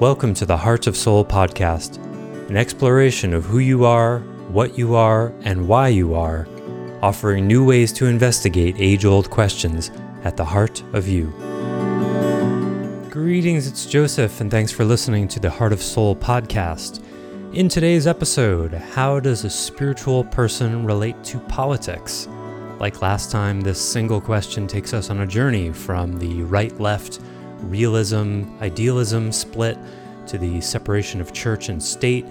Welcome to the Heart of Soul podcast, an exploration of who you are, what you are, and why you are, offering new ways to investigate age old questions at the heart of you. Greetings, it's Joseph, and thanks for listening to the Heart of Soul podcast. In today's episode, how does a spiritual person relate to politics? Like last time, this single question takes us on a journey from the right left realism, idealism split, to the separation of church and state,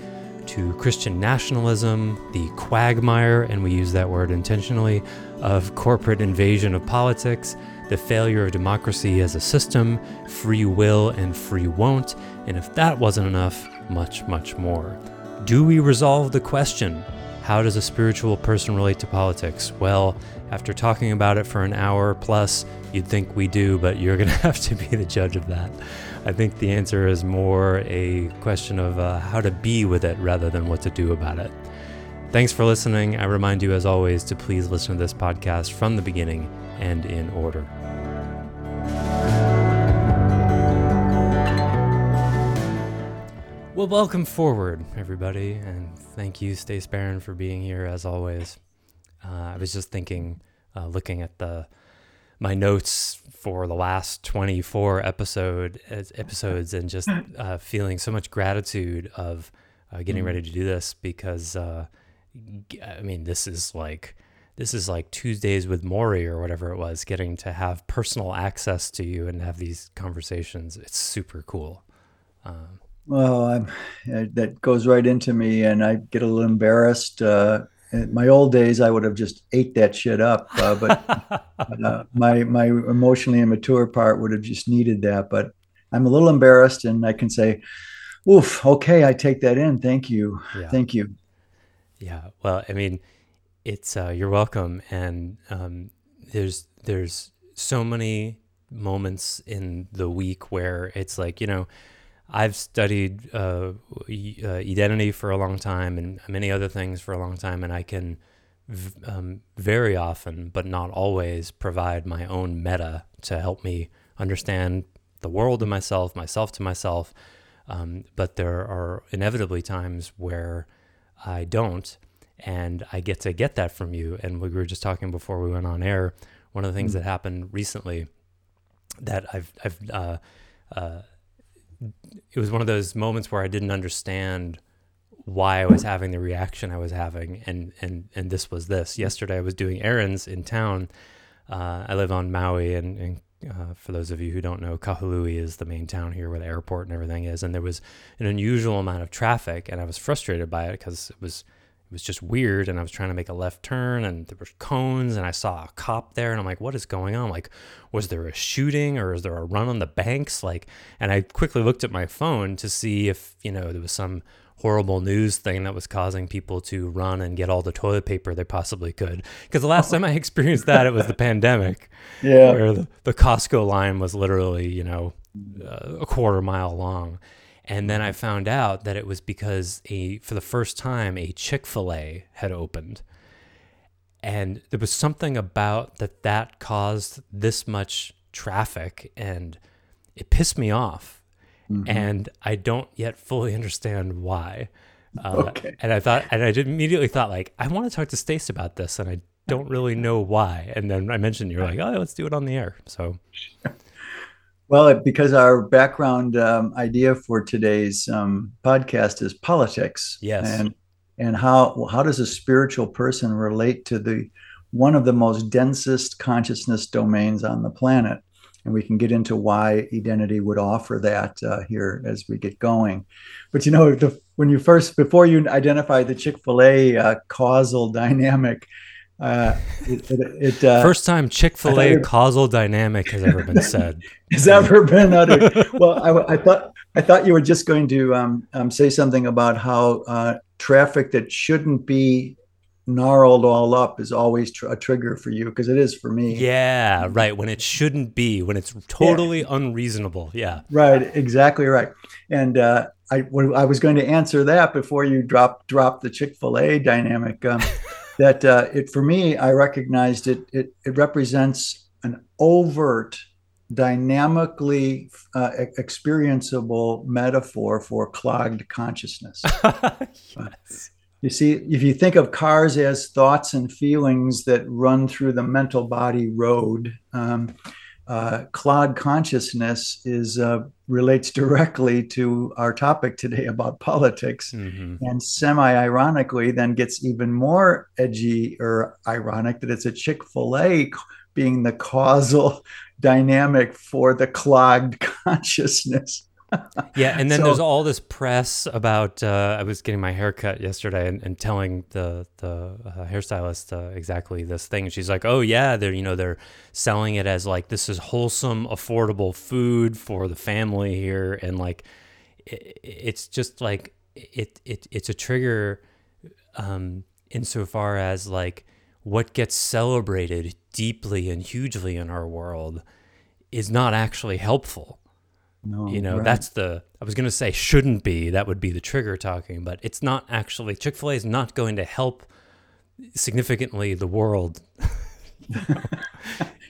to Christian nationalism, the quagmire, and we use that word intentionally, of corporate invasion of politics, the failure of democracy as a system, free will and free won't, and if that wasn't enough, much, much more. Do we resolve the question? How does a spiritual person relate to politics? Well, after talking about it for an hour plus, you'd think we do, but you're going to have to be the judge of that. I think the answer is more a question of uh, how to be with it rather than what to do about it. Thanks for listening. I remind you, as always, to please listen to this podcast from the beginning and in order. Well, welcome forward, everybody, and thank you, Stace Barron, for being here as always. Uh, I was just thinking, uh, looking at the my notes for the last 24 episode episodes, and just uh, feeling so much gratitude of uh, getting ready to do this because uh, I mean this is like this is like Tuesdays with Morrie or whatever it was, getting to have personal access to you and have these conversations. It's super cool. Um, well, I'm, uh, that goes right into me, and I get a little embarrassed uh, in my old days, I would have just ate that shit up. Uh, but uh, my my emotionally immature part would have just needed that. But I'm a little embarrassed, and I can say, "Oof, okay, I take that in. Thank you, yeah. thank you." Yeah. Well, I mean, it's uh, you're welcome, and um, there's there's so many moments in the week where it's like you know I've studied uh, uh, identity for a long time and many other things for a long time, and I can v- um, very often, but not always, provide my own meta to help me understand the world and myself, myself to myself. Um, but there are inevitably times where I don't, and I get to get that from you. And we were just talking before we went on air. One of the things mm. that happened recently that I've I've uh, uh, it was one of those moments where I didn't understand why I was having the reaction I was having, and and and this was this. Yesterday, I was doing errands in town. Uh, I live on Maui, and, and uh, for those of you who don't know, Kahului is the main town here where the airport and everything is. And there was an unusual amount of traffic, and I was frustrated by it because it was it was just weird and i was trying to make a left turn and there were cones and i saw a cop there and i'm like what is going on? Like was there a shooting or is there a run on the banks? Like and i quickly looked at my phone to see if you know there was some horrible news thing that was causing people to run and get all the toilet paper they possibly could. Because the last time i experienced that it was the pandemic yeah. where the, the costco line was literally you know uh, a quarter mile long and then I found out that it was because a for the first time a Chick-fil-A had opened. And there was something about that that caused this much traffic and it pissed me off. Mm-hmm. And I don't yet fully understand why. Uh, okay. And I thought, and I immediately thought, like, I want to talk to Stace about this, and I don't really know why. And then I mentioned you're like, oh, let's do it on the air. So Well, because our background um, idea for today's um, podcast is politics. Yes. And and how how does a spiritual person relate to the one of the most densest consciousness domains on the planet? And we can get into why identity would offer that uh, here as we get going. But you know, the, when you first before you identify the Chick Fil A uh, causal dynamic, uh, it, it, it uh, First time Chick Fil A causal dynamic has ever been said. has ever been uttered. well, I, I, thought I thought you were just going to um, um, say something about how uh, traffic that shouldn't be gnarled all up is always tr- a trigger for you because it is for me. Yeah, right. When it shouldn't be, when it's totally yeah. unreasonable. Yeah. Right. Exactly right. And uh, I, I was going to answer that before you drop drop the Chick Fil A dynamic. Um, that uh, it for me, I recognized it, it. It represents an overt dynamically uh, experienceable metaphor for clogged consciousness. yes. You see, if you think of cars as thoughts and feelings that run through the mental body road, um, uh, clogged consciousness is uh, relates directly to our topic today about politics, mm-hmm. and semi-ironically, then gets even more edgy or ironic that it's a Chick Fil A being the causal dynamic for the clogged consciousness yeah, and then so, there's all this press about. Uh, I was getting my hair cut yesterday and, and telling the the uh, hairstylist uh, exactly this thing. And She's like, "Oh yeah, they're you know they're selling it as like this is wholesome, affordable food for the family here, and like it, it's just like it it it's a trigger, um, insofar as like what gets celebrated deeply and hugely in our world is not actually helpful no, you know, right. that's the I was going to say shouldn't be. That would be the trigger talking, but it's not actually. Chick Fil A is not going to help significantly the world.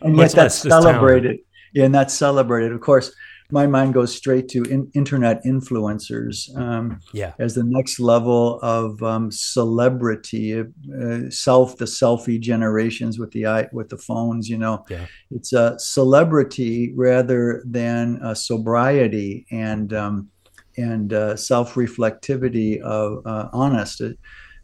and yet that's celebrated. Yeah, and that's celebrated. Of course, my mind goes straight to in, internet influencers um, yeah. as the next level of um, celebrity, uh, self the selfie generations with the with the phones. You know, yeah. it's a celebrity rather than a sobriety and um, and uh, self reflectivity of uh, honest.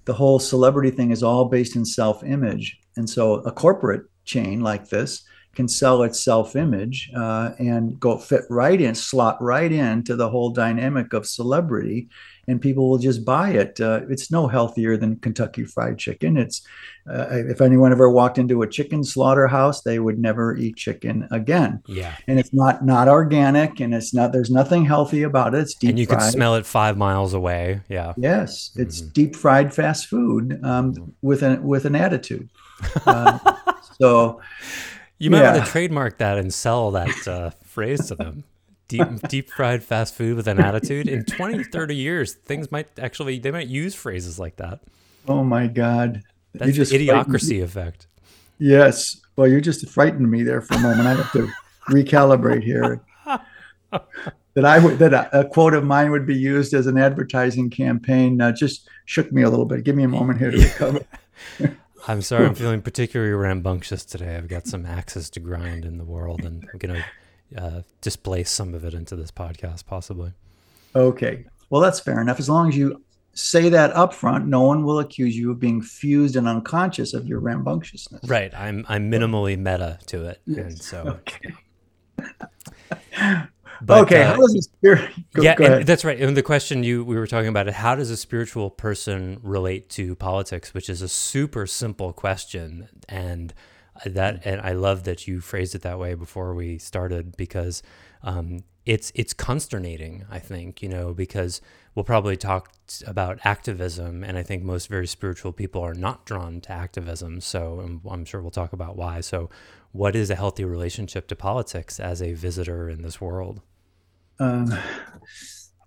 the whole celebrity thing is all based in self image, and so a corporate chain like this can sell its self image uh, and go fit right in, slot right into the whole dynamic of celebrity, and people will just buy it. Uh, it's no healthier than Kentucky Fried Chicken. It's uh, if anyone ever walked into a chicken slaughterhouse, they would never eat chicken again. Yeah, and it's not not organic, and it's not. There's nothing healthy about it. It's deep. And you fried. can smell it five miles away. Yeah. Yes, it's mm-hmm. deep fried fast food um, mm-hmm. with an with an attitude. Uh, so you might yeah. want to trademark that and sell that uh, phrase to them. Deep, deep fried fast food with an attitude. In 20, 30 years, things might actually, they might use phrases like that. Oh my God. That's you just the idiocracy effect. Yes. Well, you just frightened me there for a moment. I have to recalibrate here. that I would that a, a, quote of mine would be used as an advertising campaign uh, just shook me a little bit. Give me a moment here to recover. I'm sorry, I'm feeling particularly rambunctious today. I've got some axes to grind in the world, and I'm going to uh, displace some of it into this podcast, possibly. Okay. Well, that's fair enough. As long as you say that up front, no one will accuse you of being fused and unconscious of your rambunctiousness. Right. I'm I'm minimally meta to it, yes. and so. Okay. But, okay, uh, how does a spirit? Go, yeah, go that's right. And the question you we were talking about it. How does a spiritual person relate to politics? Which is a super simple question, and that and I love that you phrased it that way before we started because um, it's it's consternating. I think you know because we'll probably talk about activism, and I think most very spiritual people are not drawn to activism. So I'm, I'm sure we'll talk about why. So what is a healthy relationship to politics as a visitor in this world? Um,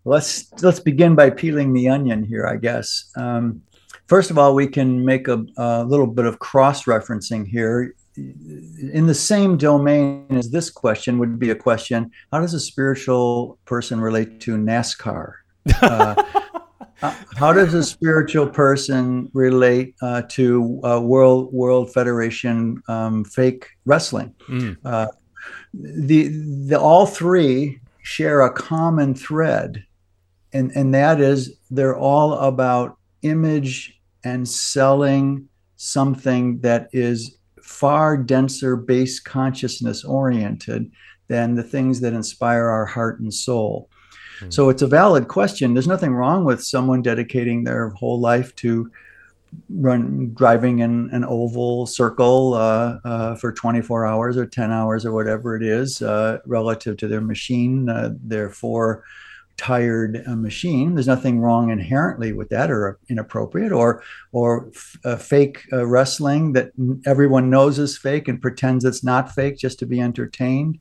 let's let's begin by peeling the onion here, I guess. Um, first of all, we can make a, a little bit of cross-referencing here. In the same domain as this question would be a question: How does a spiritual person relate to NASCAR? Uh, uh, how does a spiritual person relate uh, to uh, World World Federation um, fake wrestling? Mm. Uh, the the all three share a common thread, and and that is they're all about image and selling something that is far denser base consciousness oriented than the things that inspire our heart and soul. Hmm. So it's a valid question. There's nothing wrong with someone dedicating their whole life to run driving in an oval circle uh, uh, for 24 hours or 10 hours or whatever it is uh, relative to their machine, uh, therefore tired uh, machine. There's nothing wrong inherently with that or inappropriate or or f- fake uh, wrestling that everyone knows is fake and pretends it's not fake just to be entertained.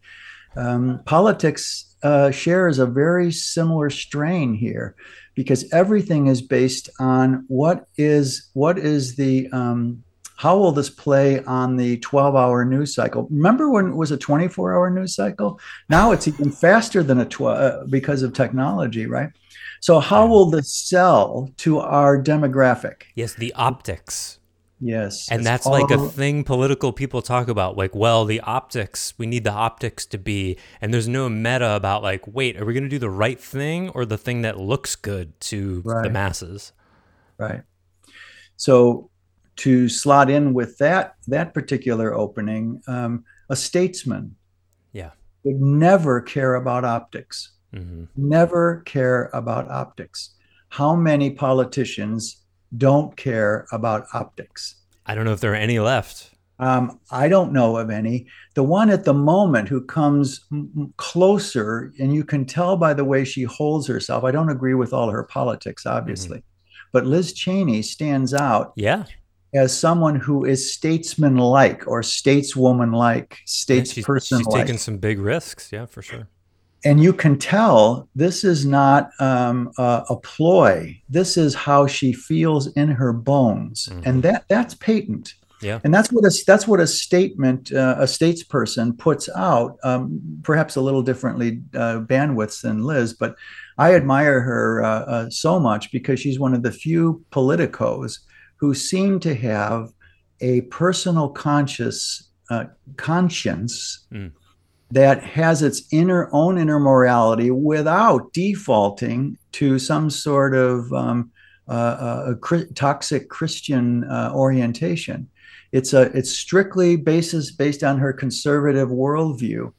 Um, politics uh, shares a very similar strain here because everything is based on what is what is the um, how will this play on the 12 hour news cycle? Remember when it was a 24 hour news cycle? Now it's even faster than a 12 uh, because of technology, right? So, how will this sell to our demographic? Yes, the optics. Yes. And that's all... like a thing political people talk about. Like, well, the optics, we need the optics to be, and there's no meta about, like, wait, are we going to do the right thing or the thing that looks good to right. the masses? Right. So, to slot in with that that particular opening, um, a statesman, yeah, would never care about optics. Mm-hmm. Never care about optics. How many politicians don't care about optics? I don't know if there are any left. Um, I don't know of any. The one at the moment who comes m- closer, and you can tell by the way she holds herself. I don't agree with all her politics, obviously, mm-hmm. but Liz Cheney stands out. Yeah as someone who is statesman-like or stateswoman-like, statesperson-like. She's, she's taken some big risks, yeah, for sure. And you can tell this is not um, a, a, ploy. This is how she feels in her bones, mm-hmm. and that that's patent. Yeah, and that's what a that's what a statement uh, a statesperson puts out, um, perhaps a little differently uh, bandwidths than Liz, but I admire her uh, uh so much because she's one of the few politicos who seem to have a personal conscious uh, conscience mm. That has its inner own inner morality without defaulting to some sort of um, uh, a, toxic Christian uh, orientation. It's a it's strictly basis based on her conservative worldview,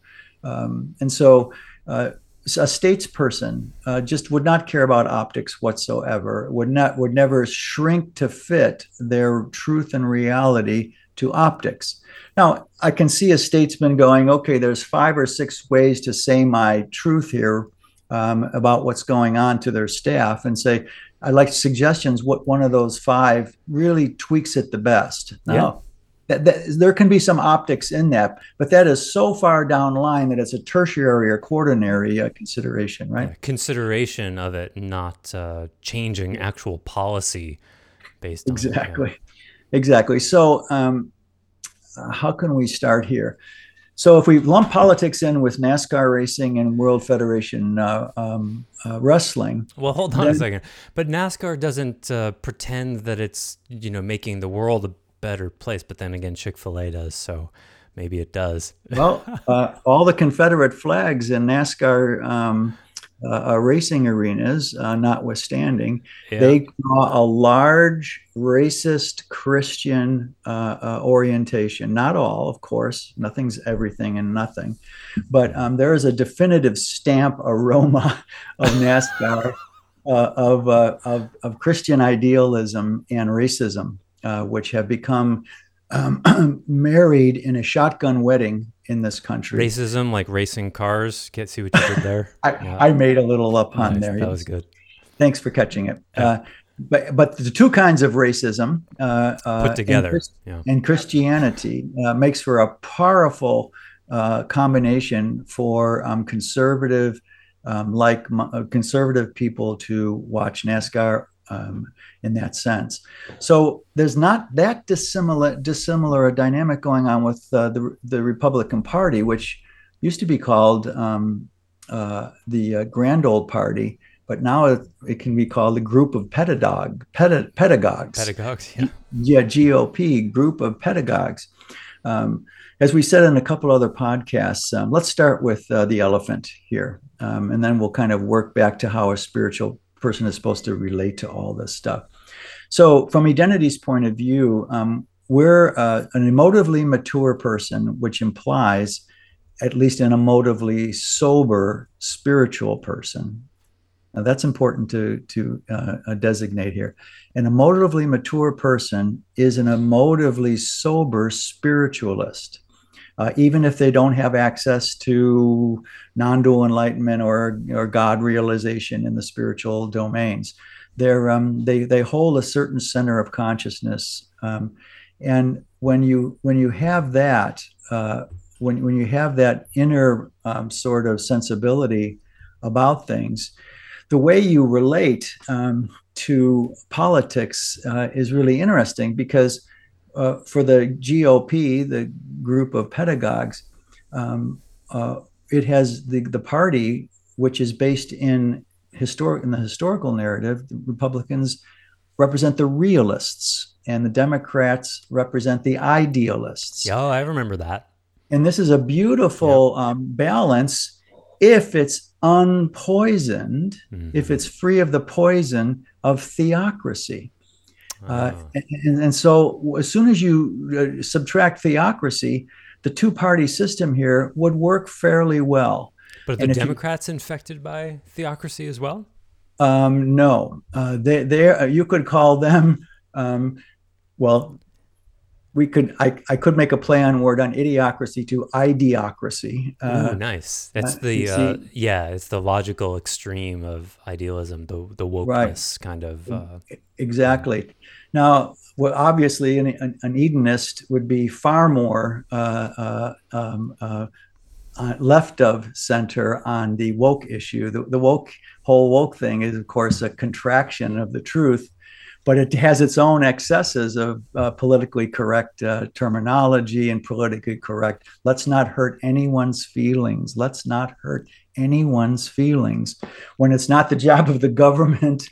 um, and so uh, a statesperson uh, just would not care about optics whatsoever would not would never shrink to fit their truth and reality to optics. Now i can see a statesman going okay there's five or six ways to say my truth here um, about what's going on to their staff and say i'd like suggestions what one of those five really tweaks it the best. Now yeah. that, that, there can be some optics in that, but that is so far down the line that it's a tertiary or quaternary uh, consideration, right? Yeah, consideration of it, not uh, changing actual policy based on exactly, yeah. Exactly. So, um, uh, how can we start here? So, if we lump politics in with NASCAR racing and World Federation uh, um, uh, wrestling, well, hold on then, a second. But NASCAR doesn't uh, pretend that it's you know making the world a better place. But then again, Chick fil A does. So maybe it does. well, uh, all the Confederate flags in NASCAR um, uh, uh, racing arenas, uh, notwithstanding, yeah. they draw a large racist Christian uh, uh, orientation. Not all, of course, nothing's everything and nothing, but um, there is a definitive stamp aroma of NASCAR. of, of, of Christian idealism and racism uh, which have become um, married in a shotgun wedding in this country. Racism, like racing cars. Can't see what you did there. I, yeah. I, made a little up on nice. there. That was good. Thanks for catching it. Yeah. Uh, but but the two kinds of racism uh, uh put together and, yeah. and Christianity uh, makes for a powerful uh, combination for um, conservative, um, like conservative people to watch NASCAR um, in that sense. So there's not that dissimilar dissimilar a dynamic going on with uh, the the Republican Party, which used to be called um, uh, the uh, Grand Old Party, but now it, it, can be called the Group of Pedagogue ped- Pedagogues. Pedagogues, yeah. Yeah, GOP Group of Pedagogues. Um, as we said in a couple other podcasts, um, let's start with uh, the elephant here, um, and then we'll kind of work back to how a spiritual person is supposed to relate to all this stuff. So, from identity's point of view, um, we're uh, an emotively mature person, which implies, at least an emotively sober spiritual person. Now, that's important to to uh, designate here. An emotively mature person is an emotively sober spiritualist uh, even if they don't have access to non-dual enlightenment or or God realization in the spiritual domains. Um, they they hold a certain center of consciousness, um, and when you when you have that uh, when when you have that inner um, sort of sensibility about things, the way you relate um, to politics uh, is really interesting because uh, for the GOP, the group of pedagogues, um, uh, it has the, the party which is based in historic in the historical narrative. The Republicans represent the realists, and the Democrats represent the idealists. Yeah, oh, I remember that. And this is a beautiful yeah. um, balance if it's unpoisoned, mm-hmm. if it's free of the poison of theocracy. Uh, and, and, so, as soon as you uh, subtract theocracy, the two party system here would work fairly well. But are the Democrats you, infected by theocracy as well? Um, no, uh, they they uh, you could call them. Um, well, we could I, I could make a play on word on idiocracy to ideocracy. Uh, nice. That's uh, the uh, yeah. It's the logical extreme of idealism, the the wokeness right. kind of. Uh, exactly. Now, well, obviously, an, an, an Edenist would be far more uh, uh, um, uh, uh, left of center on the woke issue. The, the, woke whole woke thing is, of course, a contraction of the truth, but it has its own excesses of uh, politically correct uh, terminology and politically correct. Let's not hurt anyone's feelings. Let's not hurt anyone's feelings when it's not the job of the government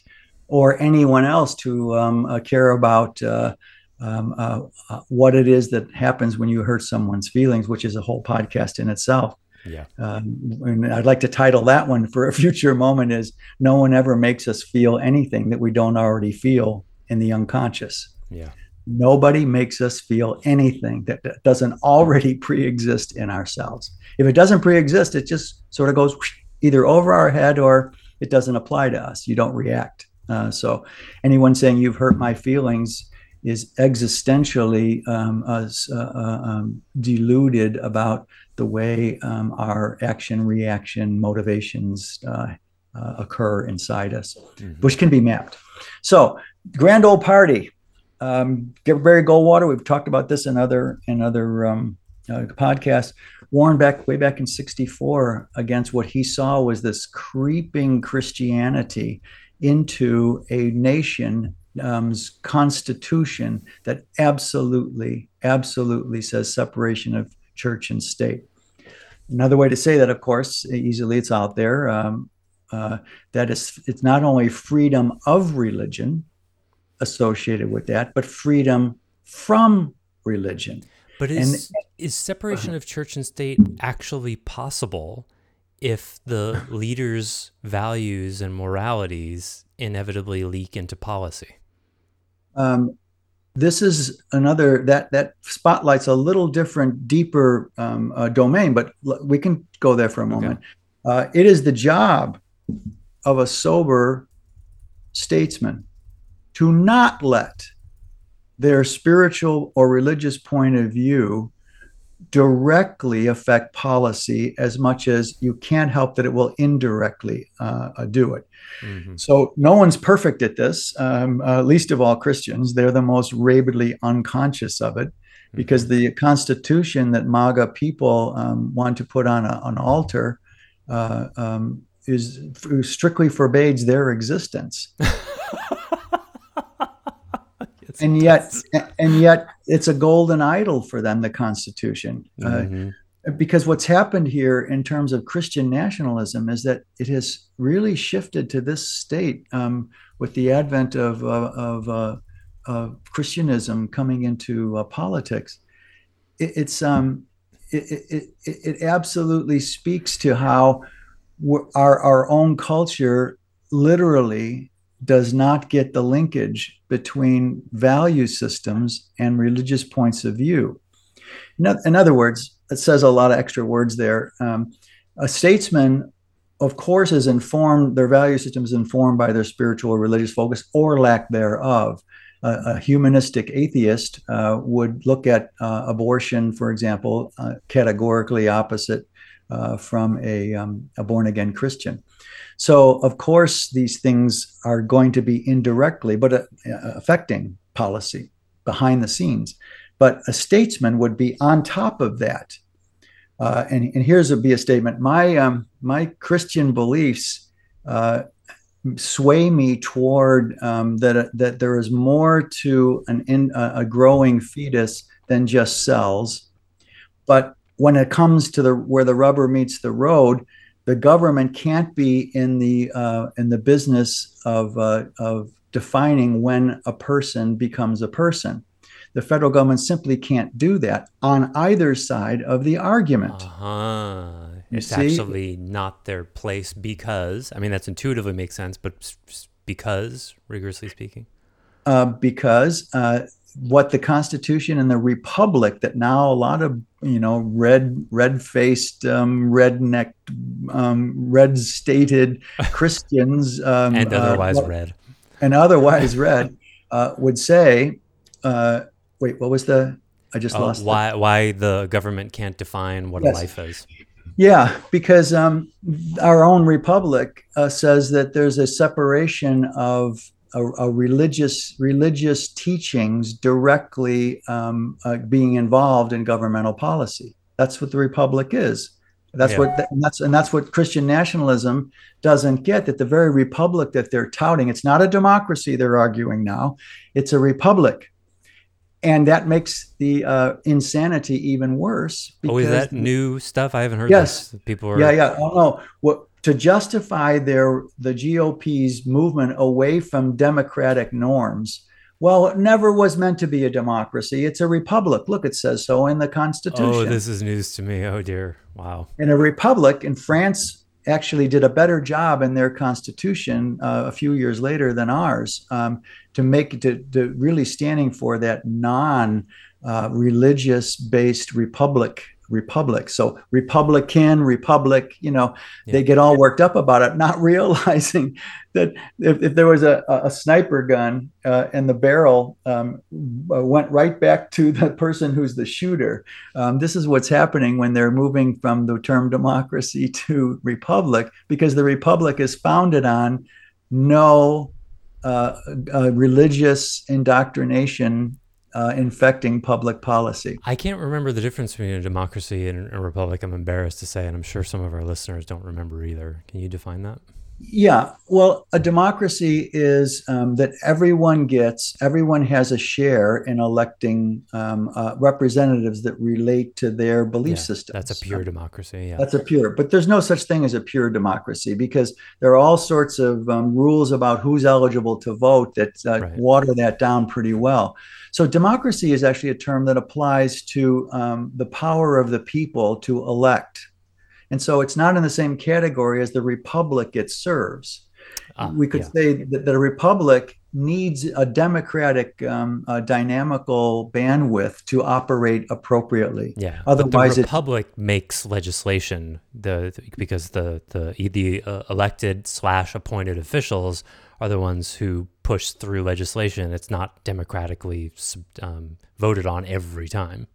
or anyone else to um, uh, care about uh, um, uh, uh, what it is that happens when you hurt someone's feelings, which is a whole podcast in itself. Yeah. Um, and I'd like to title that one for a future moment is no one ever makes us feel anything that we don't already feel in the unconscious. Yeah. Nobody makes us feel anything that doesn't already pre-exist in ourselves. If it doesn't pre-exist, it just sort of goes either over our head or it doesn't apply to us. You don't react. Uh, so anyone saying you've hurt my feelings is existentially um, uh, uh, um, deluded about the way um, our action, reaction, motivations uh, uh, occur inside us, mm-hmm. which can be mapped. So, grand old party. Um, Barry Goldwater. We've talked about this in other in other um, uh, podcasts. Warren Beck way back in '64 against what he saw was this creeping Christianity into a nation's um, constitution that absolutely, absolutely says separation of church and state. Another way to say that, of course, easily it's out there. Um, uh, that is, it's not only freedom of religion associated with that, but freedom from religion. But is, and, is separation of church and state actually possible if the leader's values and moralities inevitably leak into policy? Um, this is another that that spotlights a little different, deeper um, uh, domain, but we can go there for a moment. Okay. Uh, it is the job of a sober statesman to not let their spiritual or religious point of view directly affect policy as much as you can't help that it will indirectly uh, do it. Mm-hmm. So no one's perfect at this, um, uh, least of all Christians. They're the most rabidly unconscious of it because mm-hmm. the Constitution that MAGA people um, want to put on a, an altar uh, um, is strictly forbids their existence. and yet and yet it's a golden idol for them the constitution uh, mm-hmm. uh, because what's happened here in terms of christian nationalism is that it has really shifted to this state um, with the advent of, uh, of uh, christianism coming into uh, politics it, it's um, it, it, it, absolutely speaks to how our, our own culture literally does not get the linkage between value systems and religious points of view. In other words, it says a lot of extra words there. Um, a statesman, of course, is informed, their value system is informed by their spiritual or religious focus or lack thereof. A humanistic atheist uh, would look at uh, abortion, for example, uh, categorically opposite uh, from a, um, a born again Christian. So, of course, these things are going to be indirectly, but uh, affecting policy behind the scenes. But a statesman would be on top of that. Uh, and, and here's a be a statement: my um, my Christian beliefs uh, sway me toward um, that that there is more to an in, a growing fetus than just cells. But when it comes to the where the rubber meets the road, the government can't be in the uh, in the business of uh, of defining when a person becomes a person. The federal government simply can't do that on either side of the argument. Uh-huh. It's see? actually not their place because I mean that's intuitively makes sense, but because rigorously speaking, uh, because uh, what the Constitution and the Republic that now a lot of you know red red faced um, redneck um, red stated Christians um, and uh, otherwise uh, red and otherwise red uh, would say, uh, wait, what was the? I just oh, lost. Why the, why the government can't define what yes. a life is? Yeah, because um, our own republic uh, says that there's a separation of a, a religious religious teachings directly um, uh, being involved in governmental policy. That's what the republic is. That's yeah. what and that's and that's what Christian nationalism doesn't get. That the very republic that they're touting, it's not a democracy. They're arguing now, it's a republic, and that makes the uh, insanity even worse. oh, is that new stuff? I haven't heard. Yes, this. people are. Yeah, yeah. Oh no. What to justify their the GOP's movement away from democratic norms. Well, it never was meant to be a democracy. It's a republic. Look, it says so in the Constitution. Oh, this is news to me. Oh dear. Wow. In a republic, in France actually did a better job in their constitution uh, a few years later than ours um, to make to, to really standing for that non uh, religious based republic republic. So Republican, Republic, you know, yeah. they get all worked up about it, not realizing that if, if there was a, a sniper gun uh, and the barrel um, uh, went right back to the person who's the shooter. Um, this is what's happening when they're moving from the term democracy to republic, because the republic is founded on no uh, uh religious indoctrination uh, infecting public policy. I can't remember the difference between a democracy and a republic. I'm embarrassed to say, and I'm sure some of our listeners don't remember either. Can you define that? Yeah, well, a democracy is um, that everyone gets, everyone has a share in electing um, uh, representatives that relate to their belief yeah, systems. That's a pure democracy. Yeah, that's a pure. But there's no such thing as a pure democracy because there are all sorts of um, rules about who's eligible to vote that uh, right. water that down pretty well. So democracy is actually a term that applies to um, the power of the people to elect and so it's not in the same category as the republic it serves. Ah, we could yeah. say that, that, a republic needs a democratic, um, dynamical bandwidth to operate appropriately. Yeah, otherwise, the republic it, makes legislation. The because the the the uh, elected slash appointed officials are the ones who push through legislation. It's not democratically um, voted on every time.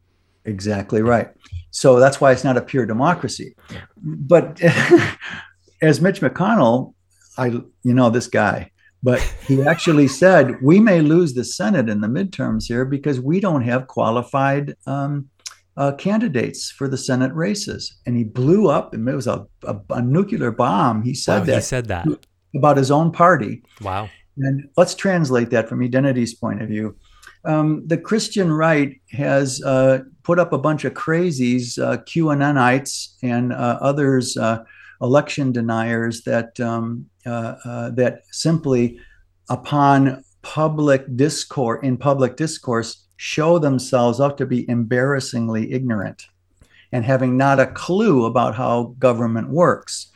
Exactly right. So that's why it's not a pure democracy. But as Mitch McConnell, I you know this guy, but he actually said we may lose the Senate in the midterms here because we don't have qualified um, uh, candidates for the Senate races. And he blew up, and it was a, a, a nuclear bomb. He said wow, that. He said that about his own party. Wow. And let's translate that from Identity's point of view. Um, the Christian right has uh, put up a bunch of crazies, uh, QAnonites and uh, others, uh, election deniers that um, uh, uh, that simply, upon public discourse in public discourse, show themselves out to be embarrassingly ignorant, and having not a clue about how government works.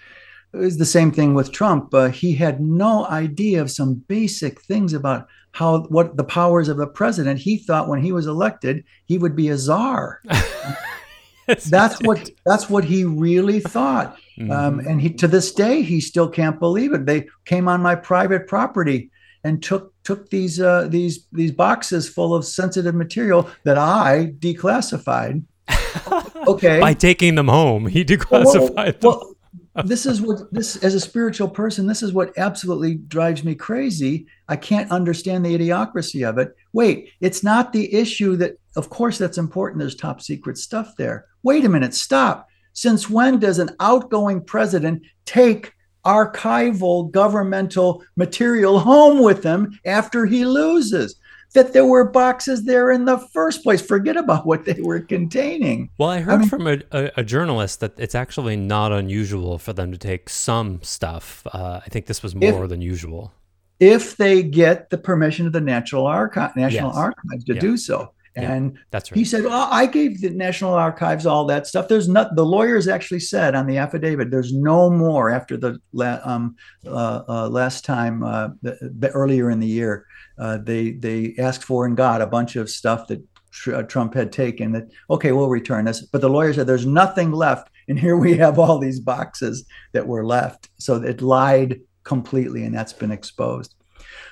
It was the same thing with Trump. he had no idea of some basic things about how what the powers of the president he thought when he was elected he would be a czar. That's what that's what he really thought. Mm-hmm. um, and he to this day he still can't believe it. They came on my private property and took took these uh, these these boxes full of sensitive material that i declassified. Okay. By taking them home. He declassified well, them. well, this is what this as a spiritual person this is what absolutely drives me crazy. I can't understand the idiocracy of it. Wait it's not the issue that of course that's important. There's top secret stuff there. Wait a minute stop. Since when does an outgoing president take archival governmental material home with him after he loses that there were boxes there in the first place. Forget about what they were containing. Well, I heard I mean, from a, a, a, journalist that it's actually not unusual for them to take some stuff. Uh, I think this was more if, than usual. If they get the permission of the National Archive, National yes. Archives to yeah. do so. And yeah, that's right. He said, "Well, I gave the National Archives all that stuff. There's not." The lawyers actually said on the affidavit, "There's no more after the um, uh, uh, last time, uh, the, the, earlier in the year, uh, they they asked for and got a bunch of stuff that tr- uh, Trump had taken. That okay, we'll return this." But the lawyer said, "There's nothing left." And here we have all these boxes that were left. So it lied completely, and that's been exposed.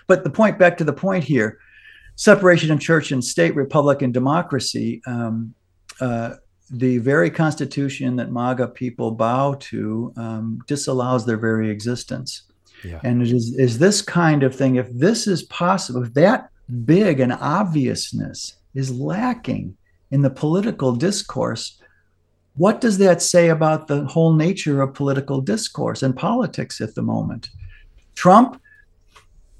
But the point back to the point here separation of church and state, republic and democracy, um, uh, the very constitution that MAGA people bow to um, disallows their very existence. Yeah. And it is, is this kind of thing, if this is possible, if that big an obviousness is lacking in the political discourse, what does that say about the whole nature of political discourse and politics at the moment? Trump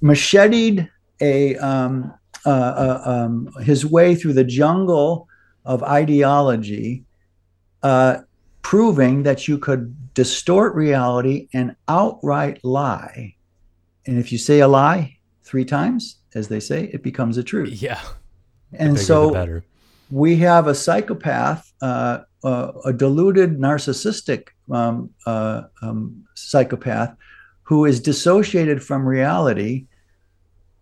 macheted a um, uh, uh, um, his way through the jungle of ideology, uh, proving that you could distort reality and outright lie. And if you say a lie three times, as they say, it becomes a truth. Yeah. And so we have a psychopath, uh, uh, a deluded narcissistic um, uh, um, psychopath who is dissociated from reality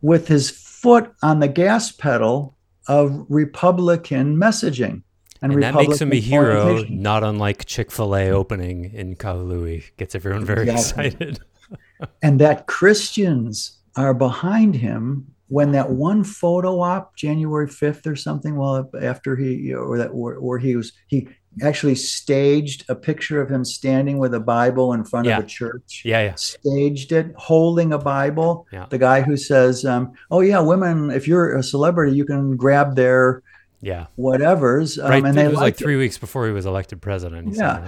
with his foot on the gas pedal of Republican messaging. And, and that makes him a hero, not unlike Chick fil A opening in Kahului. Gets everyone very exactly. excited. and that Christians are behind him when that one photo op January 5th or something, well, after he, or that, where he was, he actually staged a picture of him standing with a Bible in front yeah. of a church. Yeah, yeah. Staged it, holding a Bible. Yeah. The guy who says, um, "Oh yeah, women, if you're a celebrity, you can grab their yeah whatever's." Um, right. And it was like three it. weeks before he was elected president. Yeah.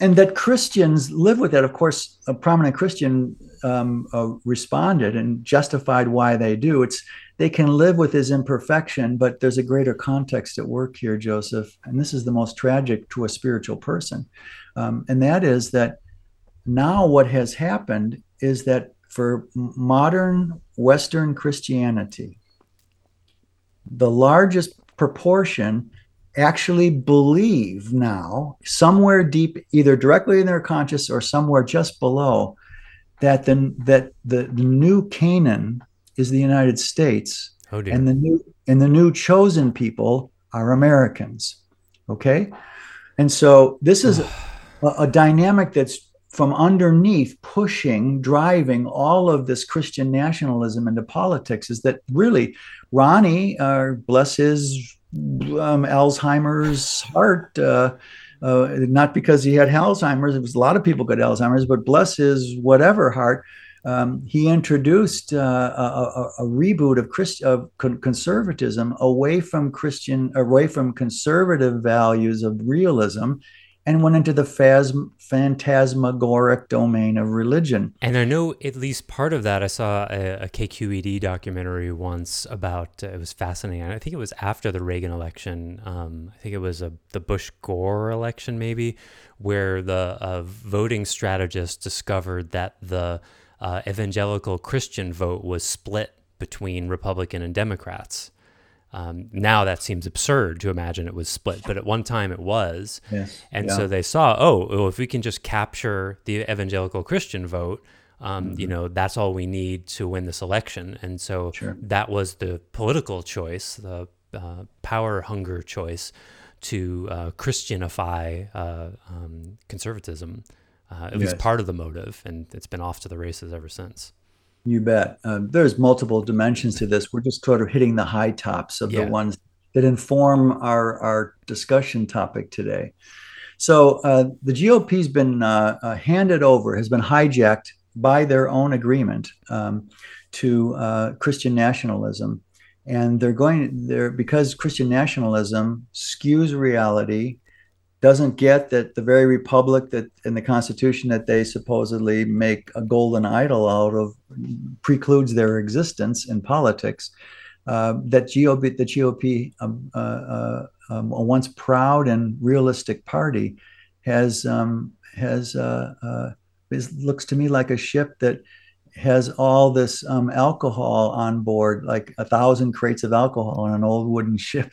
And that Christians live with that. Of course, a prominent Christian um, uh, responded and justified why they do. It's they can live with his imperfection, but there's a greater context at work here, Joseph. And this is the most tragic to a spiritual person. Um, and that is that now what has happened is that for modern Western Christianity, the largest proportion actually believe now, somewhere deep, either directly in their conscious or somewhere just below, that the, that the, the new Canaan is the United States, oh and the new and the new chosen people are Americans. Okay, and so this is a, a dynamic that's from underneath pushing, driving all of this Christian nationalism into politics. Is that really Ronnie, uh, bless his um, Alzheimer's heart. Uh, uh, not because he had Alzheimer's, it was a lot of people got Alzheimer's, but bless his whatever heart um, he introduced uh, a, a, reboot of, Christ, of conservatism away from Christian, away from conservative values of realism, and went into the phasm, phantasmagoric domain of religion. And I know at least part of that. I saw a, a KQED documentary once about. Uh, it was fascinating. I think it was after the Reagan election. Um, I think it was a, the Bush Gore election, maybe, where the uh, voting strategist discovered that the uh, evangelical Christian vote was split between Republican and Democrats. Um, now that seems absurd to imagine it was split, but at one time it was. Yes. And yeah. so they saw, oh, well, if we can just capture the evangelical Christian vote, um, mm-hmm. you know, that's all we need to win this election. And so sure. that was the political choice, the uh, power hunger choice to uh, Christianify uh, um, conservatism. Uh, it yes. was part of the motive, and it's been off to the races ever since. You bet. Uh, there's multiple dimensions to this. We're just sort of hitting the high tops of yeah. the ones that inform our, our discussion topic today. So uh, the GOP's been uh, uh, handed over, has been hijacked by their own agreement um, to uh, Christian nationalism. And they're going there because Christian nationalism skews reality doesn't get that the very republic that in the Constitution that they supposedly make a golden idol out of precludes their existence in politics. Uh, that GOP, the GOP, um, uh, uh, um, a once proud and realistic party, has um, has uh, uh, is, looks to me like a ship that has all this um, alcohol on board, like a thousand crates of alcohol on an old wooden ship,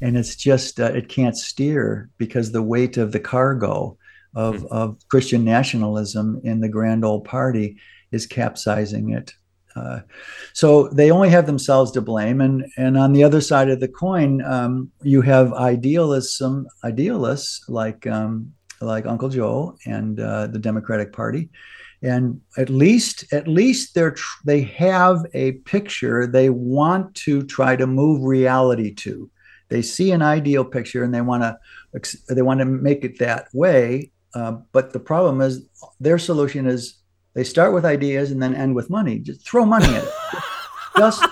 and it's just uh, it can't steer because the weight of the cargo of, mm. of Christian nationalism in the grand old party is capsizing it. Uh, so they only have themselves to blame, and and on the other side of the coin, um, you have idealism, idealists like um, like Uncle Joe and uh, the Democratic Party, and at least at least they're tr- they have a picture they want to try to move reality to. They see an ideal picture and they want to they want to make it that way uh, but the problem is their solution is they start with ideas and then end with money. Just throw money at it. Just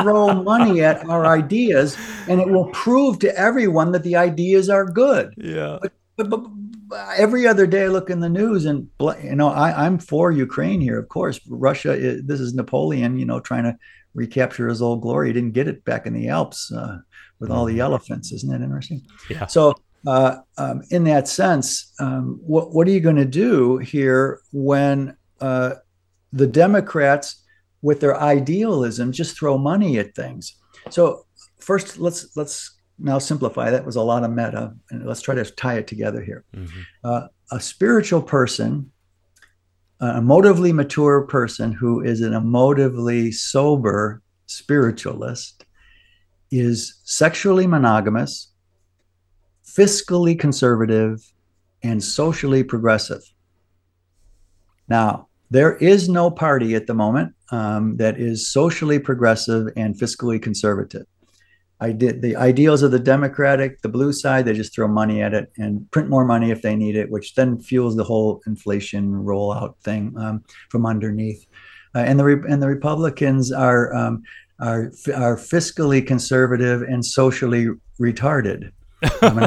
throw money at our ideas and it will prove to everyone that the ideas are good. Yeah. But, but, but every other day I look in the news and you know I, am for Ukraine here. Of course, Russia. Is, this is Napoleon, you know, trying to recapture his old glory. He didn't get it back in the Alps uh, with all the mm-hmm. elephants. Isn't that interesting? Yeah. So uh, um, in that sense, um, what what are you going to do here when uh, the Democrats, with their idealism, just throw money at things? So first, let's let's now simplify that was a lot of meta and let's try to tie it together here. Mm-hmm. uh, a spiritual person an emotively mature person who is an emotively sober spiritualist is sexually monogamous fiscally conservative and socially progressive. Now there is no party at the moment um, that is socially progressive and fiscally conservative The ideals of the Democratic, the blue side, they just throw money at it and print more money if they need it, which then fuels the whole inflation rollout thing um, from underneath. Uh, and the and the Republicans are um, are are fiscally conservative and socially retarded. Um,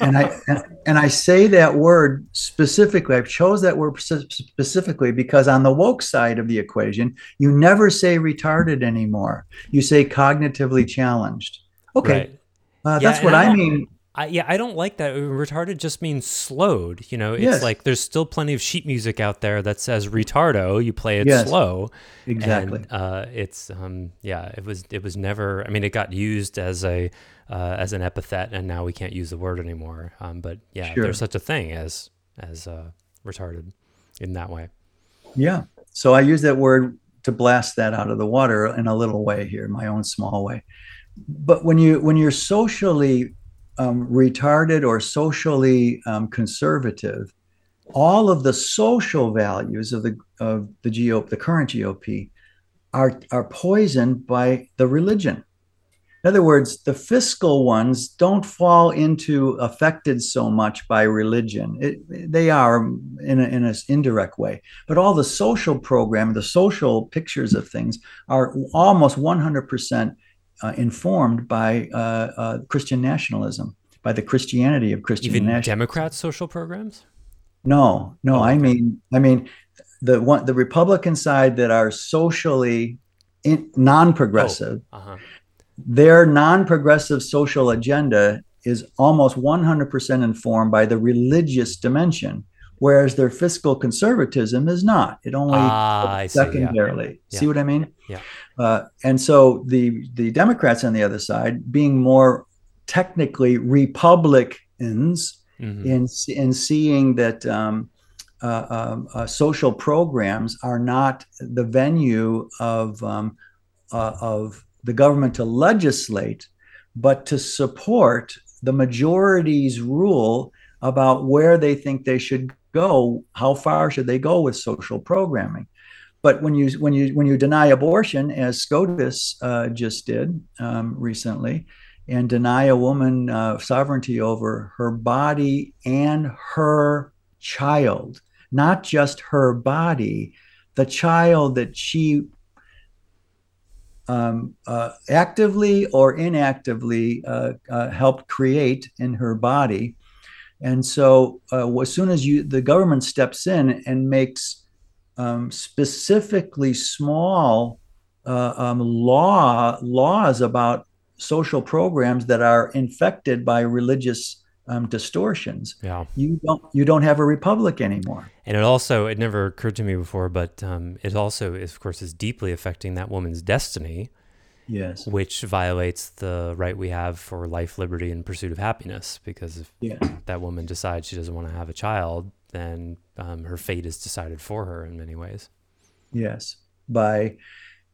and I and, and, I say that word specifically. I chose that word specifically because on the woke side of the equation, you never say retarded anymore. You say cognitively challenged. Okay, right. uh, that's yeah, what I, I mean. I, yeah, I don't like that. Retarded just means slowed. You know, it's yes. like there's still plenty of sheet music out there that says retardo. You play it yes. slow. Exactly. And, uh, it's um, yeah. It was it was never. I mean, it got used as a uh, as an epithet, and now we can't use the word anymore. Um, but yeah, sure. there's such a thing as as uh, retarded in that way. Yeah. So I use that word to blast that out of the water in a little way here, my own small way but when you when you're socially um, retarded or socially um, conservative, all of the social values of the of the GOP, the current GOP, are are poisoned by the religion. In other words, the fiscal ones don't fall into affected so much by religion. It, they are in, in an indirect way, but all the social program, the social pictures of things are almost 100% uh, informed by uh, uh, Christian nationalism, by the Christianity of Christian Even nationalism. Democrat social programs? No, no. Oh, okay. I mean, I mean, the one the Republican side that are socially in, non-progressive, oh, uh-huh. their non-progressive social agenda is almost 100% informed by the religious dimension whereas their fiscal conservatism is not. It only ah, secondarily. See, yeah. see, what I mean? Yeah. Uh, and so the the Democrats on the other side, being more technically Republicans mm-hmm. in in seeing that. Um, uh, um, uh, social programs are not the venue of um, uh, of the government to legislate, but to support the majority's rule about where they think they should go, how far should they go with social programming? But when you when you when you deny abortion, as SCOTUS uh, just did um, recently, and deny a woman uh, sovereignty over her body and her child, not just her body, the child that she um, uh, actively or inactively uh, uh, helped create in her body, And so, uh, as soon as you the government steps in and makes um, specifically small uh, um, law laws about social programs that are infected by religious um, distortions, yeah. you don't you don't have a republic anymore. And it also it never occurred to me before, but um, it also, is, of course, is deeply affecting that woman's destiny. Yes. Which violates the right we have for life, liberty, and pursuit of happiness. Because if yes. that woman decides she doesn't want to have a child, then um, her fate is decided for her in many ways. Yes, by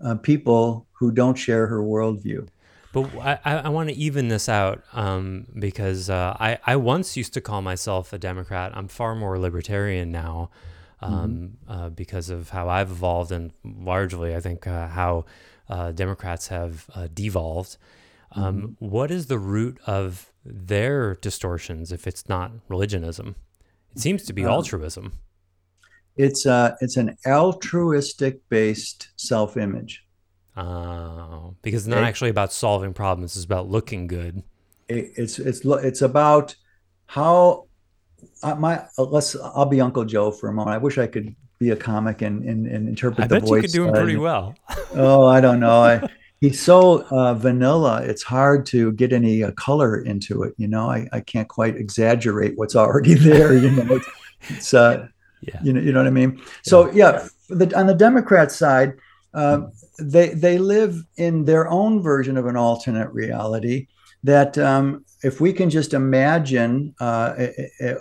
uh, people who don't share her worldview. But I, I want to even this out um, because uh, I, I once used to call myself a Democrat. I'm far more libertarian now um, mm-hmm. uh, because of how I've evolved and largely, I think, uh, how uh, Democrats have uh, devolved. Um, mm-hmm. what is the root of their distortions if it's not religionism? It seems to be um, altruism. It's, uh, it's an altruistic based self image. Oh, because it's not it, actually about solving problems; it's about looking good. It, it's it's it's about how uh, my uh, let's. I'll be Uncle Joe for a moment. I wish I could be a comic and and, and interpret I the bet voice. you could do him pretty well. oh, I don't know. I, he's so uh, vanilla. It's hard to get any uh, color into it. You know, I, I can't quite exaggerate what's already there. You know, it's, it's uh, yeah. You know, you know what I mean. So yeah, the, on the Democrat side. Um, they they live in their own version of an alternate reality that um, if we can just imagine uh,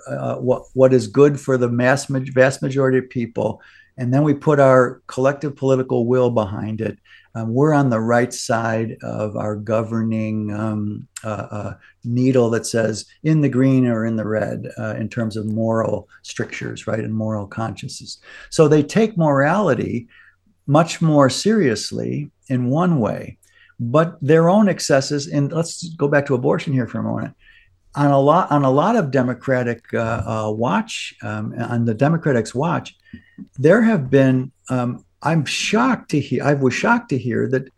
uh, what what is good for the mass vast majority of people, and then we put our collective political will behind it, um, we're on the right side of our governing um, uh, uh needle that says in the green or in the red uh, in terms of moral strictures, right, and moral consciences. So they take morality much more seriously in one way, but their own excesses. And let's go back to abortion here for a moment. On a lot, on a lot of Democratic uh, uh, watch, um, on the Democrats' watch, there have been. Um, I'm shocked to hear. I was shocked to hear that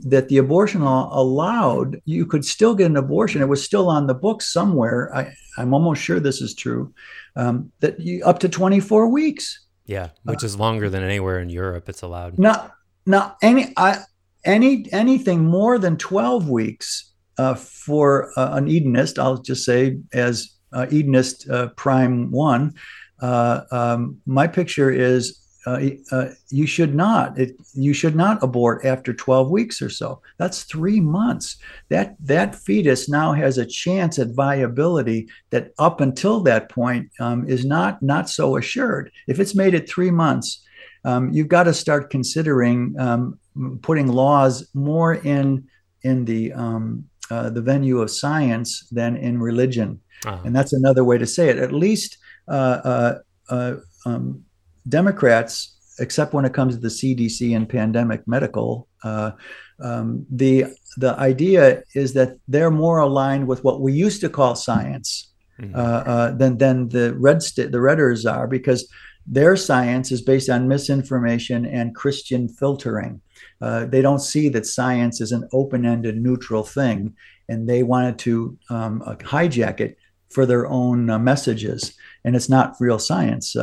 that the abortion law allowed you could still get an abortion. It was still on the books somewhere. I, I'm almost sure this is true. Um, that you, up to 24 weeks. Yeah, which is longer than anywhere in Europe it's allowed. Not not any I, any anything more than 12 weeks uh, for uh, an Edenist, I'll just say as uh, Edenist uh, prime one, uh, um, my picture is uh, uh, you should not it, you should not abort after 12 weeks or so. That's three months. That that fetus now has a chance at viability that up until that point um, is not not so assured. If it's made it three months um, you've got to start considering um, putting laws more in in the um, uh, the venue of science than in religion. Uh-huh. and that's another way to say it. At least uh, uh, um, Democrats, except when it comes to the CDC and pandemic medical, uh, um, the the idea is that they're more aligned with what we used to call science mm-hmm. uh, uh, than than the red st- the redders are because their science is based on misinformation and Christian filtering. Uh, they don't see that science is an open-ended, neutral thing, and they wanted to um, uh, hijack it for their own uh, messages and it's not real science. Uh,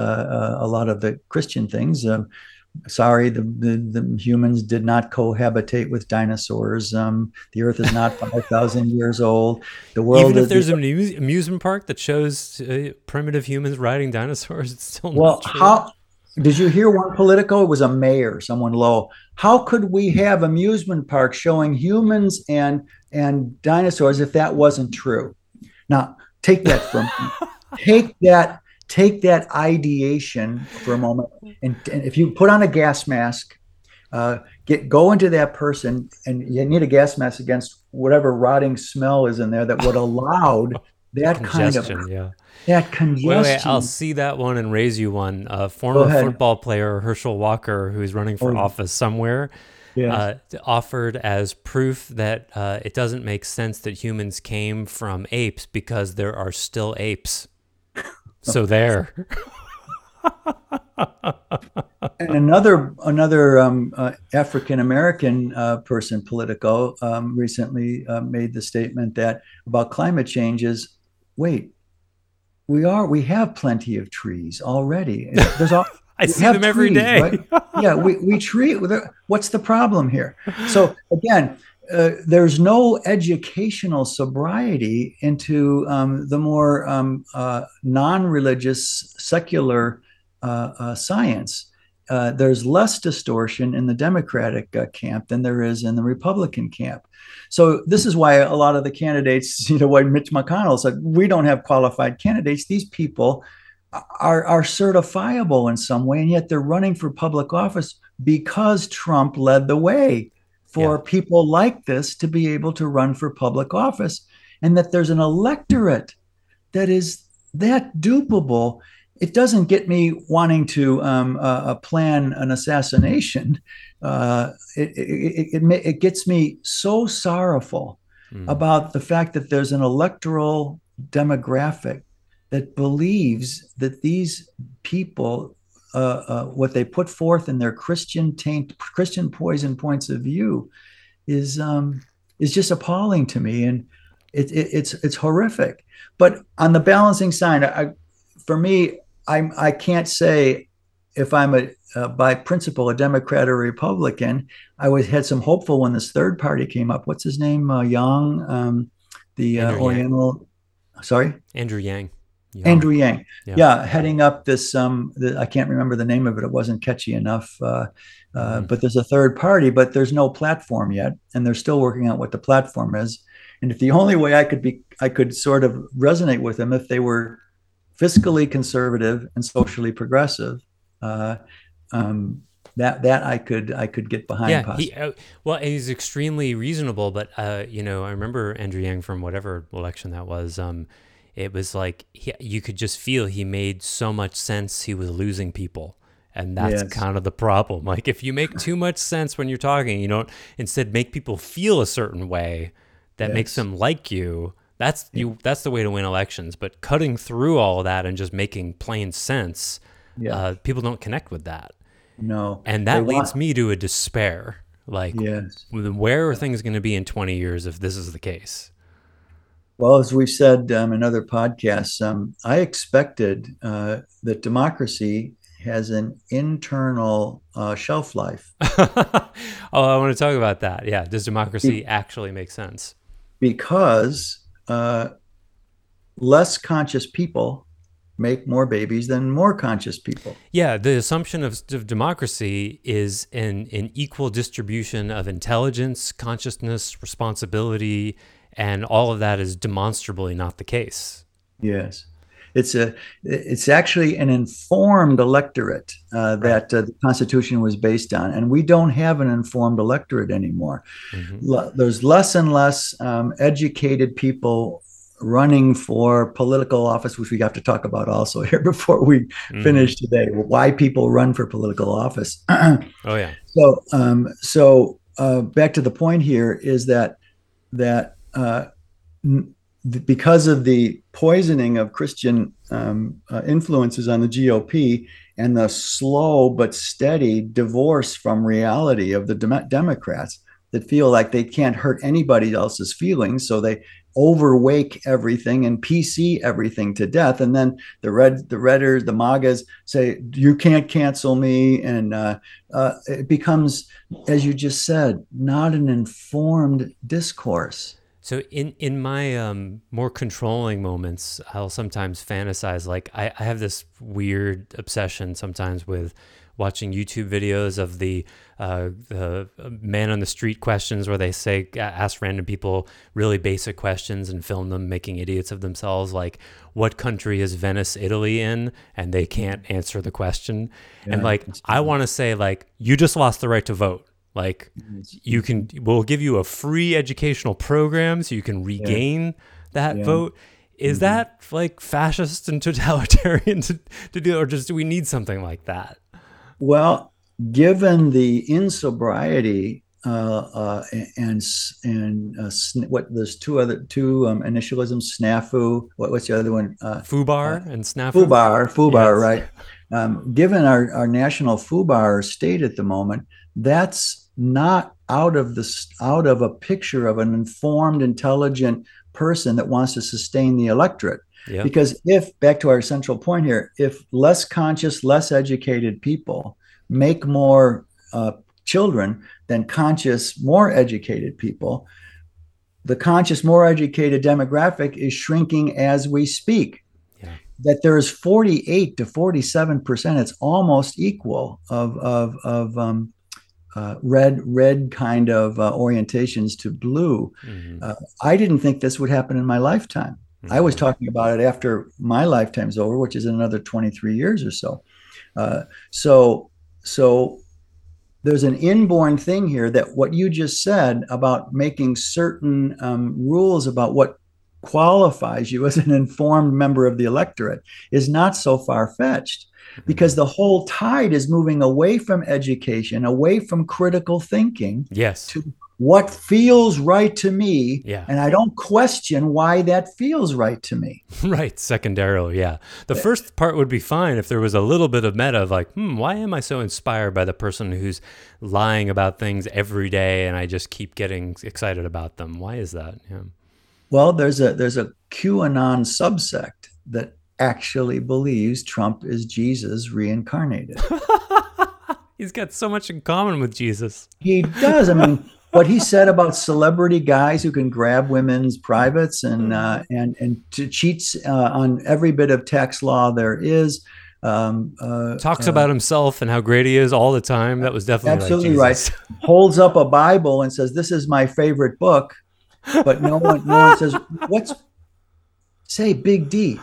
uh, a lot of the Christian things. Um, sorry, the, the, the, humans did not cohabitate with dinosaurs. Um, the Earth is not five thousand years old. The world. Even if there's an amusement park that shows uh, primitive humans riding dinosaurs, it's still well. How did you hear one political? It was a mayor, someone low. How could we have amusement parks showing humans and and dinosaurs if that wasn't true? Now take that from. take that take that ideation for a moment and, and if you put on a gas mask uh, get go into that person and you need a gas mask against whatever rotting smell is in there that would allowed that kind of yeah that congestion. Wait, wait, I'll see that one and raise you one. A former football player, Herschel Walker, who's running for oh. office somewhere, yes. uh, offered as proof that uh, it doesn't make sense that humans came from apes because there are still apes. So there. and another another um, uh, African American uh, person, Politico, um, recently uh, made the statement that about climate change is, wait, we are we have plenty of trees already. There's all I see them every trees, day. right? yeah, we we treat. What's the problem here? So again, uh, there's no educational sobriety into um, the more um, uh, non-religious secular uh, uh science. Uh, there's less distortion in the Democratic camp than there is in the Republican camp. So this is why a lot of the candidates, you know, why Mitch McConnell said we don't have qualified candidates. These people are are certifiable in some way, and yet they're running for public office because Trump led the way for yeah. people like this to be able to run for public office, and that there's an electorate that is that dupable. It doesn't get me wanting to um, uh, uh plan an assassination. Uh, it, it, it, it, gets me so sorrowful mm. about the fact that there's an electoral demographic that believes that these people, uh, uh, what they put forth in their Christian taint, Christian poison points of view, is um, is just appalling to me, and it, it, it's it's horrific. But on the balancing side, I, for me, I I can't say if I'm a uh, by principle a Democrat or Republican. I was had some hopeful when this third party came up. What's his name? Uh, Yang, um, the uh, Oriental. Yang. Sorry, Andrew Yang. Andrew Yang. Yeah. yeah. heading up this. Um, the, I can't remember the name of it. It wasn't catchy enough. Uh, uh, mm-hmm. But there's a third party, but there's no platform yet, and they're still working out what the platform is. And if the only way I could be, I could sort of resonate with them if they were fiscally conservative and socially progressive. Uh, um, that that I could I could get behind. Yeah, he, uh, well, he's extremely reasonable. But uh, you know, I remember Andrew Yang from whatever election that was. Um, it was like he, you could just feel he made so much sense he was losing people and that's yes. kind of the problem like if you make too much sense when you're talking you don't instead make people feel a certain way that yes. makes them like you that's yeah. you that's the way to win elections but cutting through all of that and just making plain sense yeah. uh, people don't connect with that no and that they leads want... me to a despair like yes. where are things going to be in 20 years if this is the case well, as we've said um, in other podcasts, um, I expected uh, that democracy has an internal uh, shelf life. oh, I want to talk about that. Yeah. Does democracy Be- actually make sense? Because uh, less conscious people make more babies than more conscious people. Yeah, the assumption of, of, democracy is an, an equal distribution of intelligence, consciousness, responsibility, and all of that is demonstrably not the case. Yes. It's a it's actually an informed electorate uh, that uh, the Constitution was based on, and we don't have an informed electorate anymore. Mm-hmm. there's less and less um, educated people running for political office, which we have to talk about also here before we mm-hmm. finish today. Why people run for political office? oh yeah. So um, so uh, back to the point here is that that uh, because of the poisoning of Christian um, uh, influences on the GOP and the slow but steady divorce from reality of the Dem- Democrats that feel like they can't hurt anybody else's feelings, so they overwake everything and PC everything to death. And then the red, the redders, the MAGAs say, you can't cancel me. And uh, uh, it becomes, as you just said, not an informed discourse. So in in my um, more controlling moments, I'll sometimes fantasize like I, I have this weird obsession sometimes with watching YouTube videos of the uh, the man on the street questions where they say ask random people really basic questions and film them making idiots of themselves like what country is Venice Italy in? And they can't answer the question. Yeah, and like I want to say like you just lost the right to vote like you can, we'll give you a free educational program so you can regain yeah. that yeah. vote. Is mm-hmm. that like fascist and totalitarian to, to do, or just do we need something like that? Well, given the insobriety uh, uh, and and uh, what there's two other two um, initialisms snafu what, what's the other one uh, fubar and snafu fubar fubar yes. right um, given our, our national fubar state at the moment that's not out of the out of a picture of an informed, intelligent person that wants to sustain the electorate. Yeah. Because if, back to our central point here, if less conscious, less educated people make more uh, children than conscious, more educated people, the conscious, more educated demographic is shrinking as we speak. Yeah. That there is 48 to 47 percent, it's almost equal of, of, of um, uh, red, red kind of uh, orientations to blue. Mhm. Uh, I didn't think this would happen in my lifetime. I was Mhm. talking about it after my lifetime's over, which is another 23 years or so. Uh, so, so there's an inborn thing here that what you just said about making certain um, rules about what qualifies you as an informed member of the electorate is not so far fetched because the whole tide is moving away from education, away from critical thinking Yes. to what feels right to me. Yeah. And I don't question why that feels right to me. Right, secondarily, yeah. The first part would be fine if there was a little bit of meta of like, hmm, why am I so inspired by the person who's lying about things every day and I just keep getting excited about them? Why is that? Yeah. Well, there's a there's a QAnon subsect that actually believes Trump is Jesus reincarnated. He's got so much in common with Jesus. he does. I mean, what he said about celebrity guys who can grab women's privates and uh, and and to cheats uh, on every bit of tax law there is. Um, uh, Talks uh, about himself and how great he is all the time. That was definitely Absolutely like right. Holds up a Bible and says, "This is my favorite book," but no one, no one says, "What's?" Say, Big D,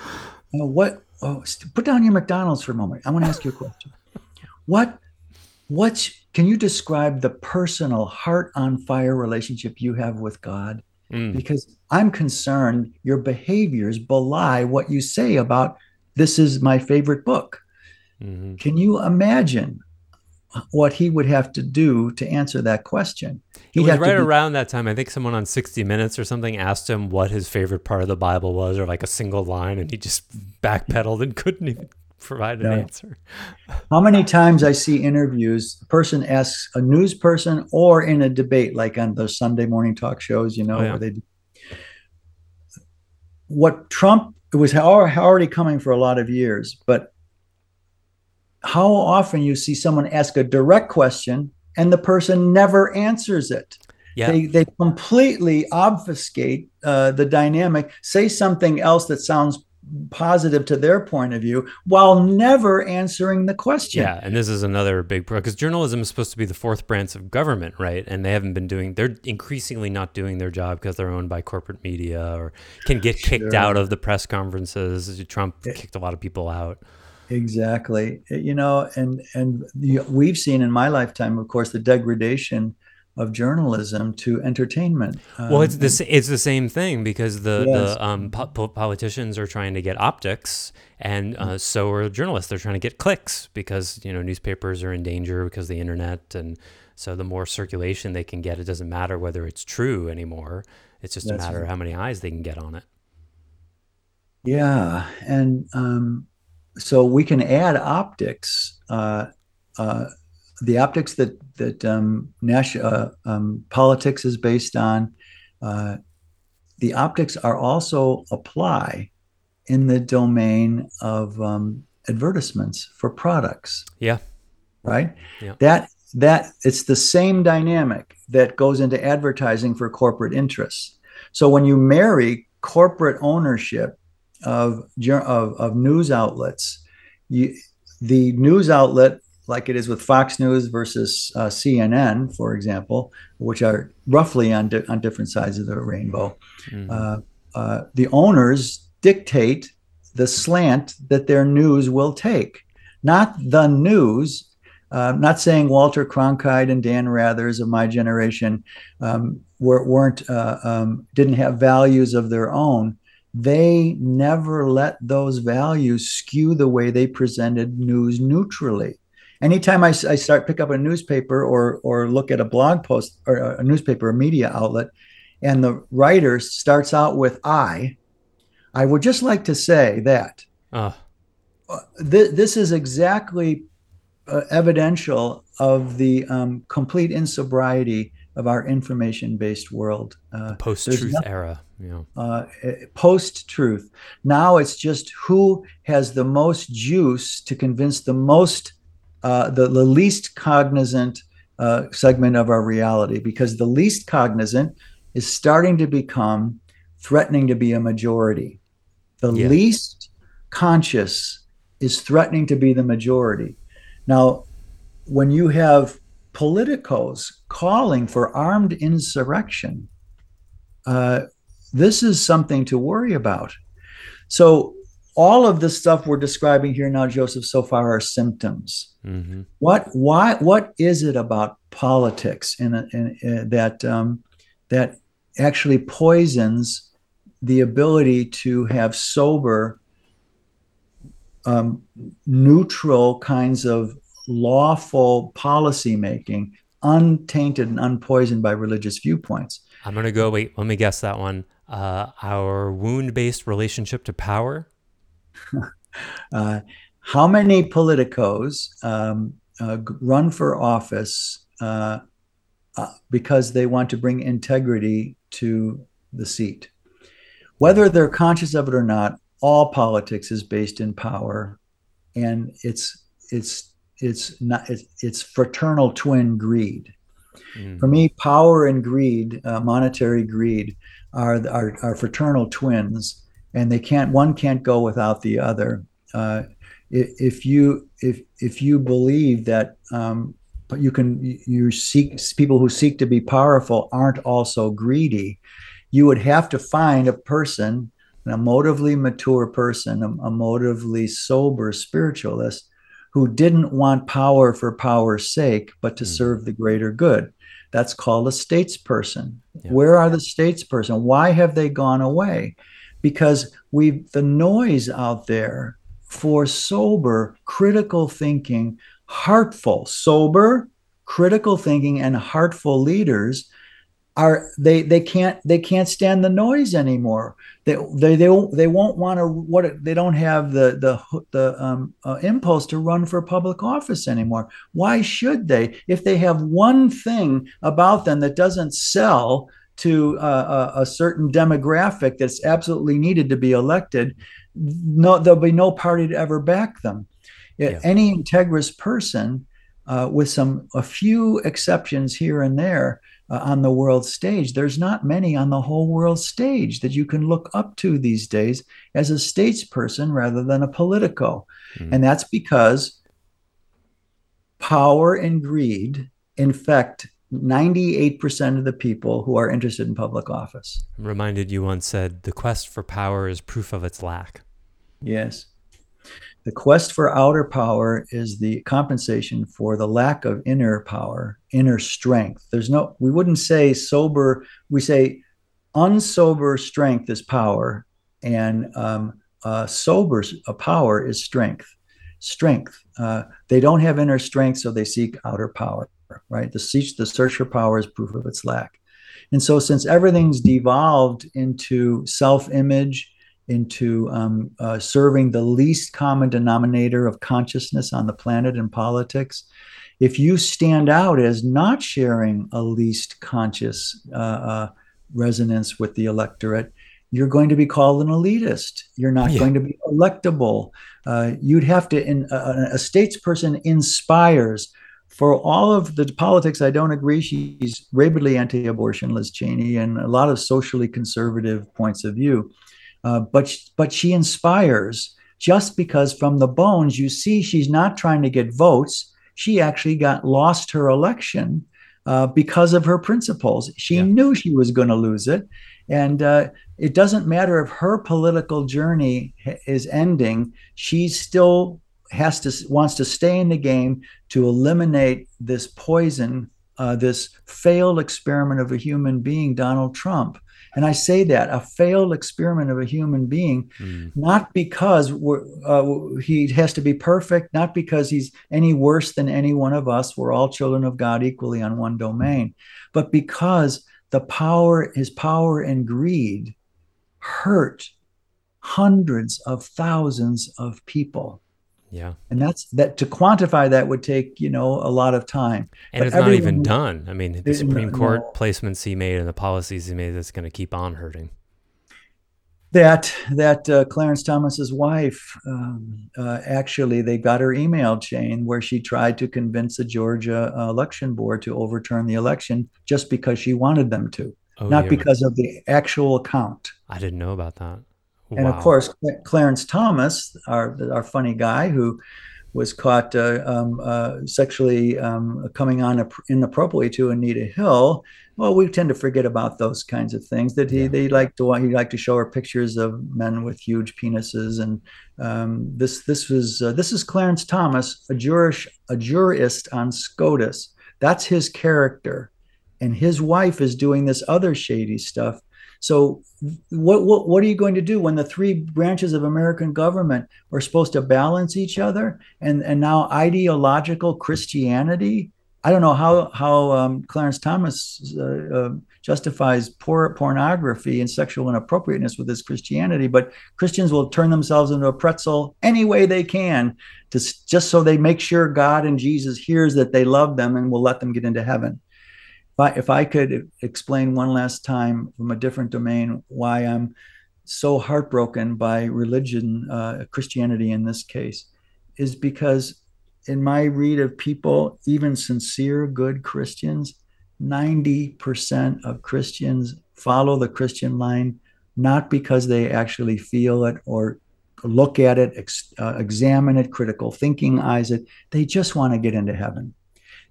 you know, what? Oh, put down your McDonald's for a moment. I want to ask you a question. What? What's? Can you describe the personal, heart on fire relationship you have with God? Mm, Because I'm concerned your behaviors belie what you say about this is my favorite book. mhm. Can you imagine what he would have to do to answer that question? He'd was right to be- around that time. I think someone on 60 Minutes or something asked him what his favorite part of the Bible was, or like a single line, and he just backpedaled and couldn't even provide an Yeah. answer. How many times I see interviews, a person asks a news person or in a debate, like on those Sunday morning talk shows, you know, Oh, yeah. where they do. What Trump it was already coming for a lot of years, but how often you see someone ask a direct question and the person never answers it. Yeah. They, they completely obfuscate uh, the dynamic, say something else that sounds positive to their point of view while never answering the question. Yeah, and this is another big pro because journalism is supposed to be the fourth branch of government, right? And they haven't been doing. They're increasingly not doing their job because they're owned by corporate media or can get kicked Sure. out of the press conferences. Trump kicked a lot of people out. Exactly. You know, and and the, we've seen in my lifetime, of course, the degradation of journalism to entertainment. Well, it's Um, the it's the same thing because the Yes. the um, po- po- politicians are trying to get optics, and uh, so are journalists. They're trying to get clicks because you know newspapers are in danger because of the internet, and so the more circulation they can get, it doesn't matter whether it's true anymore. It's just That's a matter of how many eyes they can get on it. Yeah, and um, so we can add optics. Uh, uh, the optics that that um, national uh, um, politics is based on. Uh, the optics are also apply in the domain of um, advertisements for products. Yeah. Right. Yeah. That that it's the same dynamic that goes into advertising for corporate interests. So when you marry corporate ownership of of, of news outlets, you, the news outlet, like it is with Fox News versus uh, CNN, for example, which are roughly on di- on different sides of the rainbow, Mhm. uh, uh, the owners dictate the slant that their news will take, not the news. Uh, not saying Walter Cronkite and Dan Rathers of my generation um, were, weren't uh, um, didn't have values of their own. They never let those values skew the way they presented news neutrally. Anytime I, I start pick up a newspaper or or look at a blog post or a newspaper, a media outlet, and the writer starts out with I, I would just like to say that Uh, uh, th- this is exactly uh, evidential of the um, complete insobriety of our information-based world. Uh, post-truth no- era. Yeah. Uh, Post truth. Now it's just who has the most juice to convince the most, uh, the, the least cognizant uh, segment of our reality, because the least cognizant is starting to become threatening to be a majority. The Yeah. least conscious is threatening to be the majority. Now, when you have politicos calling for armed insurrection, uh, this is something to worry about. So, all of the stuff we're describing here now, Joseph, so far are symptoms. hmm What, why, what is it about politics in, in, in that um, that actually poisons the ability to have sober, um, neutral kinds of lawful policy making, untainted and unpoisoned by religious viewpoints? I'm gonna go. Wait, let me guess that one. Uh, our wound-based relationship to power. Uh, how many politicos um, uh, run for office uh, uh, because they want to bring integrity to the seat? Whether they're conscious of it or not, all politics is based in power, and it's it's it's not it's, it's fraternal twin greed. Mm. For me, power and greed, uh, monetary greed, are, are are fraternal twins, and they can't one can't go without the other. Uh, if you if if you believe that um, but you can you seek people who seek to be powerful aren't also greedy, you would have to find a person, an emotively mature person, a, a emotively sober spiritualist who didn't want power for power's sake, but to Mm. serve the greater good. That's called a statesperson. Yeah. Where are the statesperson? Why have they gone away? Because we the noise out there for sober, critical thinking, heartful, sober, critical thinking, and heartful leaders are they they can't they can't stand the noise anymore. They they they they won't want to what they don't have the the the um, uh, impulse to run for public office anymore. Why should they? If they have one thing about them that doesn't sell to uh, a, a certain demographic that's absolutely needed to be elected, no there'll be no party to ever back them. Yeah. Any integrous person, uh, with some a few exceptions here and there, uh, on the world stage. There's not many on the whole world stage that you can look up to these days as a statesperson rather than a politico. Mm. And that's because power and greed infect 98% of the people who are interested in public office. I'm reminded you once said the quest for power is proof of its lack. Yes. The quest for outer power is the compensation for the lack of inner power, inner strength. There's no, we wouldn't say sober, we say unsober strength is power, and um, uh, sober uh, power is strength. Strength. Uh, they don't have inner strength, so they seek outer power, right? The search, the search for power is proof of its lack. And so, since everything's devolved into self image, into um, uh, serving the least common denominator of consciousness on the planet in politics. If you stand out as not sharing a least conscious uh, uh, resonance with the electorate, you're going to be called an elitist. You're not Yeah. going to be electable. Uh, you'd have to, in, a, a statesperson inspires. For all of the politics, I don't agree. She's rabidly anti abortion, Liz Cheney, and a lot of socially conservative points of view. Uh, but but she inspires just because from the bones you see she's not trying to get votes. She actually got lost her election uh, because of her principles. She Yeah. knew she was going to lose it, and uh, it doesn't matter if her political journey is ending. She still has to wants to stay in the game to eliminate this poison, uh, this failed experiment of a human being, Donald Trump. And I say that a failed experiment of a human being, Mm. not because we're, uh, he has to be perfect, not because he's any worse than any one of us. We're all children of God equally on one domain, but because the power, his power and greed hurt hundreds of thousands of people. Yeah. And that's that to quantify that would take, you know, a lot of time. And But it's not even done. I mean, the Supreme Court no. placements he made and the policies he made that's going to keep on hurting. that that uh, Clarence Thomas's wife um, uh, actually they got her email chain where she tried to convince the Georgia uh, election board to overturn the election just because she wanted them to, oh, not yeah. because of the actual count. I didn't know about that. Wow. And of course, Clarence Thomas, our our funny guy who was caught uh, um, uh, sexually um, coming on inappropriately to Anita Hill. Well, we tend to forget about those kinds of things. That he yeah. they like to he like to show her pictures of men with huge penises, and um, this this was uh, this is Clarence Thomas, a jurist a jurist on SCOTUS. That's his character, and his wife is doing this other shady stuff. So what, what what are you going to do when the three branches of American government are supposed to balance each other and and now ideological Christianity? I don't know how how um, Clarence Thomas uh, uh, justifies poor pornography and sexual inappropriateness with his Christianity, but Christians will turn themselves into a pretzel any way they can to just so they make sure God and Jesus hears that they love them and will let them get into heaven. I, if I could explain one last time from a different domain why I'm so heartbroken by religion, uh, Christianity in this case, is because in my read of people, even sincere, good Christians, 90% of Christians follow the Christian line not because they actually feel it or look at it, ex- uh, examine it, critical thinking eyes it. They just want to get into heaven.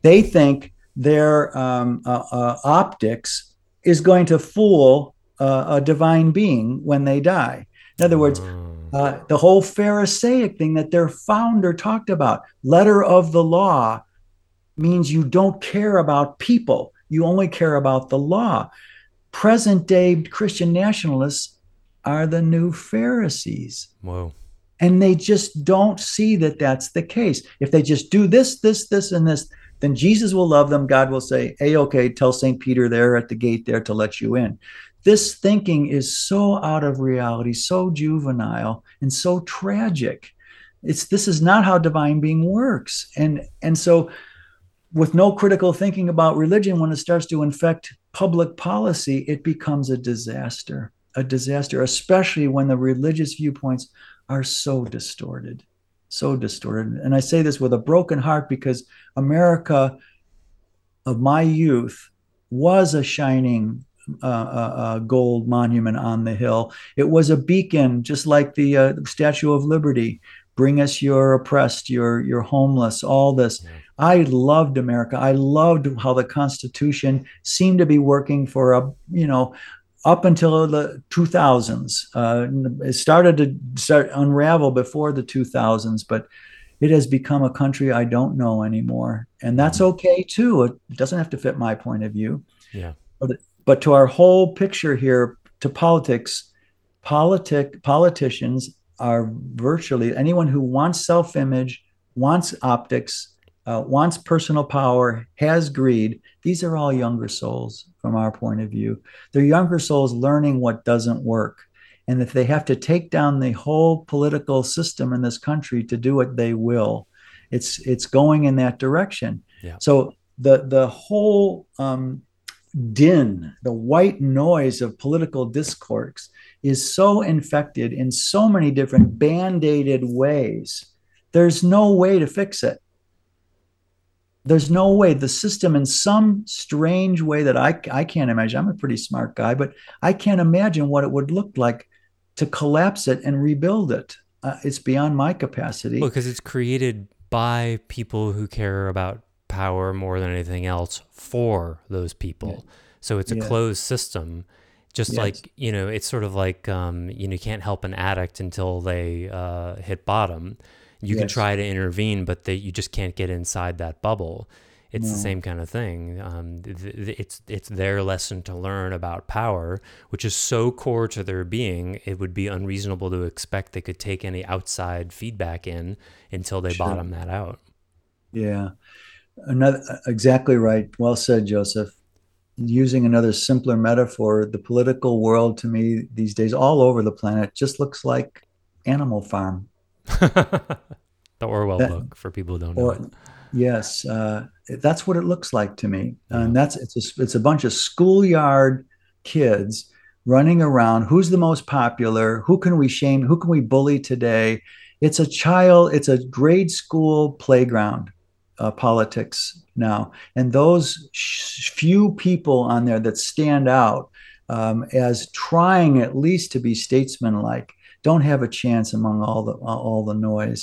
They think their um, uh, uh, optics is going to fool uh, a divine being when they die. In other words, hmm. uh, the whole Pharisaic thing that their founder talked about, letter of the law, means you don't care about people, you only care about the law. Present day Christian nationalists are the new Pharisees. Whoa. And they just don't see that that's the case. If they just do this, this, this, and this, then Jesus will love them. God will say, Hey, okay, tell St. Peter there at the gate there to let you in. This thinking is so out of reality, so juvenile, and so tragic. It's this is not how divine being works. And and so with no critical thinking about religion, when it starts to infect public policy, it becomes a disaster. A disaster, especially when the religious viewpoints are so distorted so distorted. And I say this with a broken heart because America of my youth was a shining uh, uh, uh, gold monument on the hill. It was a beacon, just like the uh, Statue of Liberty. Bring us your oppressed, your your homeless, all this. I loved America. I loved how the Constitution seemed to be working for a you know up until the 2000s. Uh, it started to start unravel before the 2000s, but it has become a country I don't know anymore, and that's mm-hmm. okay too. It doesn't have to fit my point of view. Yeah. But, but to our whole picture here, to politics, politic politicians are virtually anyone who wants self-image, wants optics, uh, wants personal power, has greed. These are all younger souls from our point of view. They're younger souls learning what doesn't work. And if they have to take down the whole political system in this country to do what they will, it's it's going in that direction. Yeah. So the the whole um, din, the white noise of political discourse is so infected in so many different band-aided ways. There's no way to fix it there's no way the system in some strange way that I, I can't imagine i'm a pretty smart guy but i can't imagine what it would look like to collapse it and rebuild it uh, it's beyond my capacity well because it's created by people who care about power more than anything else for those people yeah. so it's a yeah. closed system just yes. like you know it's sort of like um, you know you can't help an addict until they uh, hit bottom you yes. can try to intervene, but they, you just can't get inside that bubble. It's no. the same kind of thing. Um, th- th- it's it's their lesson to learn about power, which is so core to their being. It would be unreasonable to expect they could take any outside feedback in until they sure. bottom that out. Yeah, another exactly right. Well said, Joseph. Using another simpler metaphor, the political world to me these days, all over the planet, just looks like Animal Farm the Orwell that, book for people who don't know. It. Yes, uh, that's what it looks like to me, yeah. and that's it's a, it's a bunch of schoolyard kids running around. Who's the most popular? Who can we shame? Who can we bully today? It's a child, it's a grade school playground uh, politics now. And those sh- few people on there that stand out um, as trying at least to be statesmanlike don't have a chance among all the all the noise.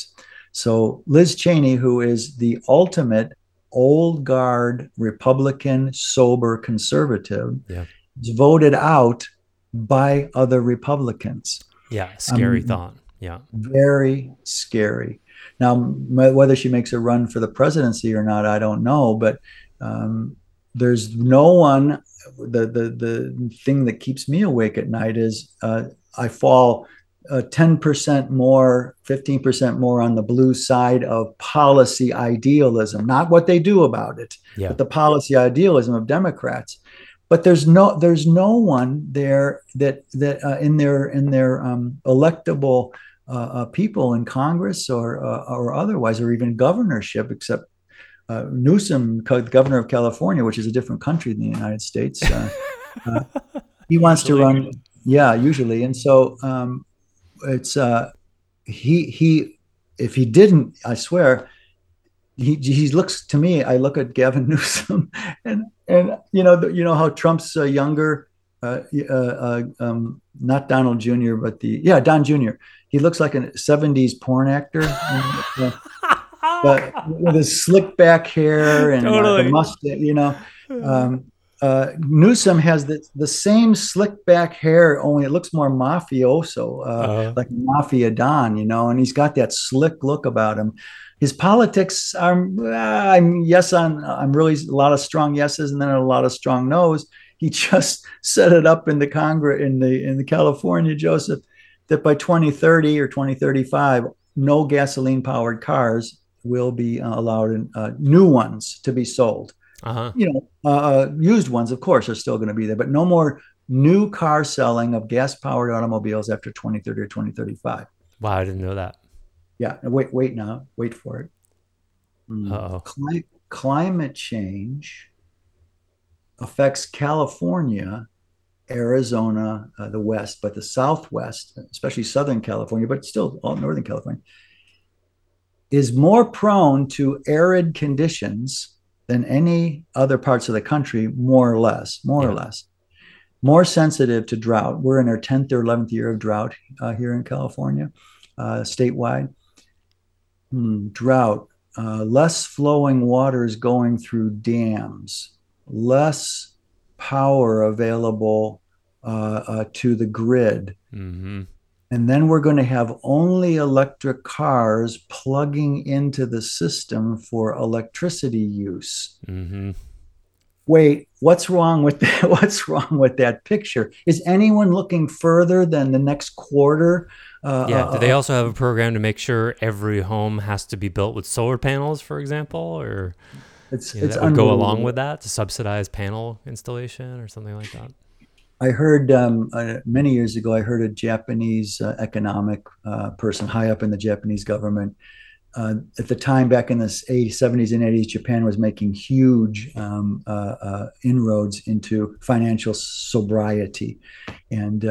So Liz Cheney, who is the ultimate old guard Republican, sober conservative, yeah. is voted out by other Republicans. Yeah, scary um, thought. Yeah, very scary. Now, whether she makes a run for the presidency or not, I don't know. But um, there's no one. The the the thing that keeps me awake at night is uh, I fall uh, 10% more, 15% more on the blue side of policy idealism, not what they do about it, yeah. but the policy idealism of Democrats. But there's no there's no one there that that uh, in their in their um, electable uh, uh people in Congress or uh, or otherwise, or even governorship, except uh, Newsom, governor of California, which is a different country than the United States. he wants to run yeah usually and so um, it's uh, he he if he didn't, I swear, he he looks to me. I look at Gavin Newsom, and and you know the, you know how Trump's uh, younger, uh, uh, uh, um, not Donald Jr. but the yeah Don Jr. He looks like a '70s porn actor. but with his slick back hair and totally. uh, the mustache, you know. Um, uh, Newsom has the, the same slick back hair, only it looks more mafioso, uh, uh-huh. like Mafia Don, you know, and he's got that slick look about him. His politics are, uh, I'm yes on, I'm really a lot of strong yeses and then a lot of strong nos. He just set it up in the Congress, in the, in the California, Joseph, that by 2030 or 2035, no gasoline powered cars will be uh, allowed in uh, new ones to be sold uh-huh. You know, uh, uh, used ones, of course, are still going to be there, but no more new car selling of gas powered automobiles after 2030 or 2035. Wow, I didn't know that. Yeah, wait, wait now, wait for it. Mm. Cli- climate change affects California, Arizona, uh, the West, but the Southwest, especially Southern California, but still all Northern California, is more prone to arid conditions than any other parts of the country, more or less, more yeah. or less. More sensitive to drought. We're in our 10th or 11th year of drought uh, here in California, uh, statewide. Hmm, drought, uh, less flowing waters going through dams, less power available uh, uh, to the grid. Mm-hmm. And then we're going to have only electric cars plugging into the system for electricity use. Mm-hmm. Wait, what's wrong with that? What's wrong with that picture? Is anyone looking further than the next quarter? Uh, yeah. Do they uh, also have a program to make sure every home has to be built with solar panels, for example, or it's, you know, it's that would go along with that to subsidize panel installation or something like that? I heard um, uh, many years ago, I heard a Japanese uh, economic uh, person high up in the Japanese government. Uh, at the time, back in the 80s, 70s and 80s, Japan was making huge um, uh, uh, inroads into financial sobriety, and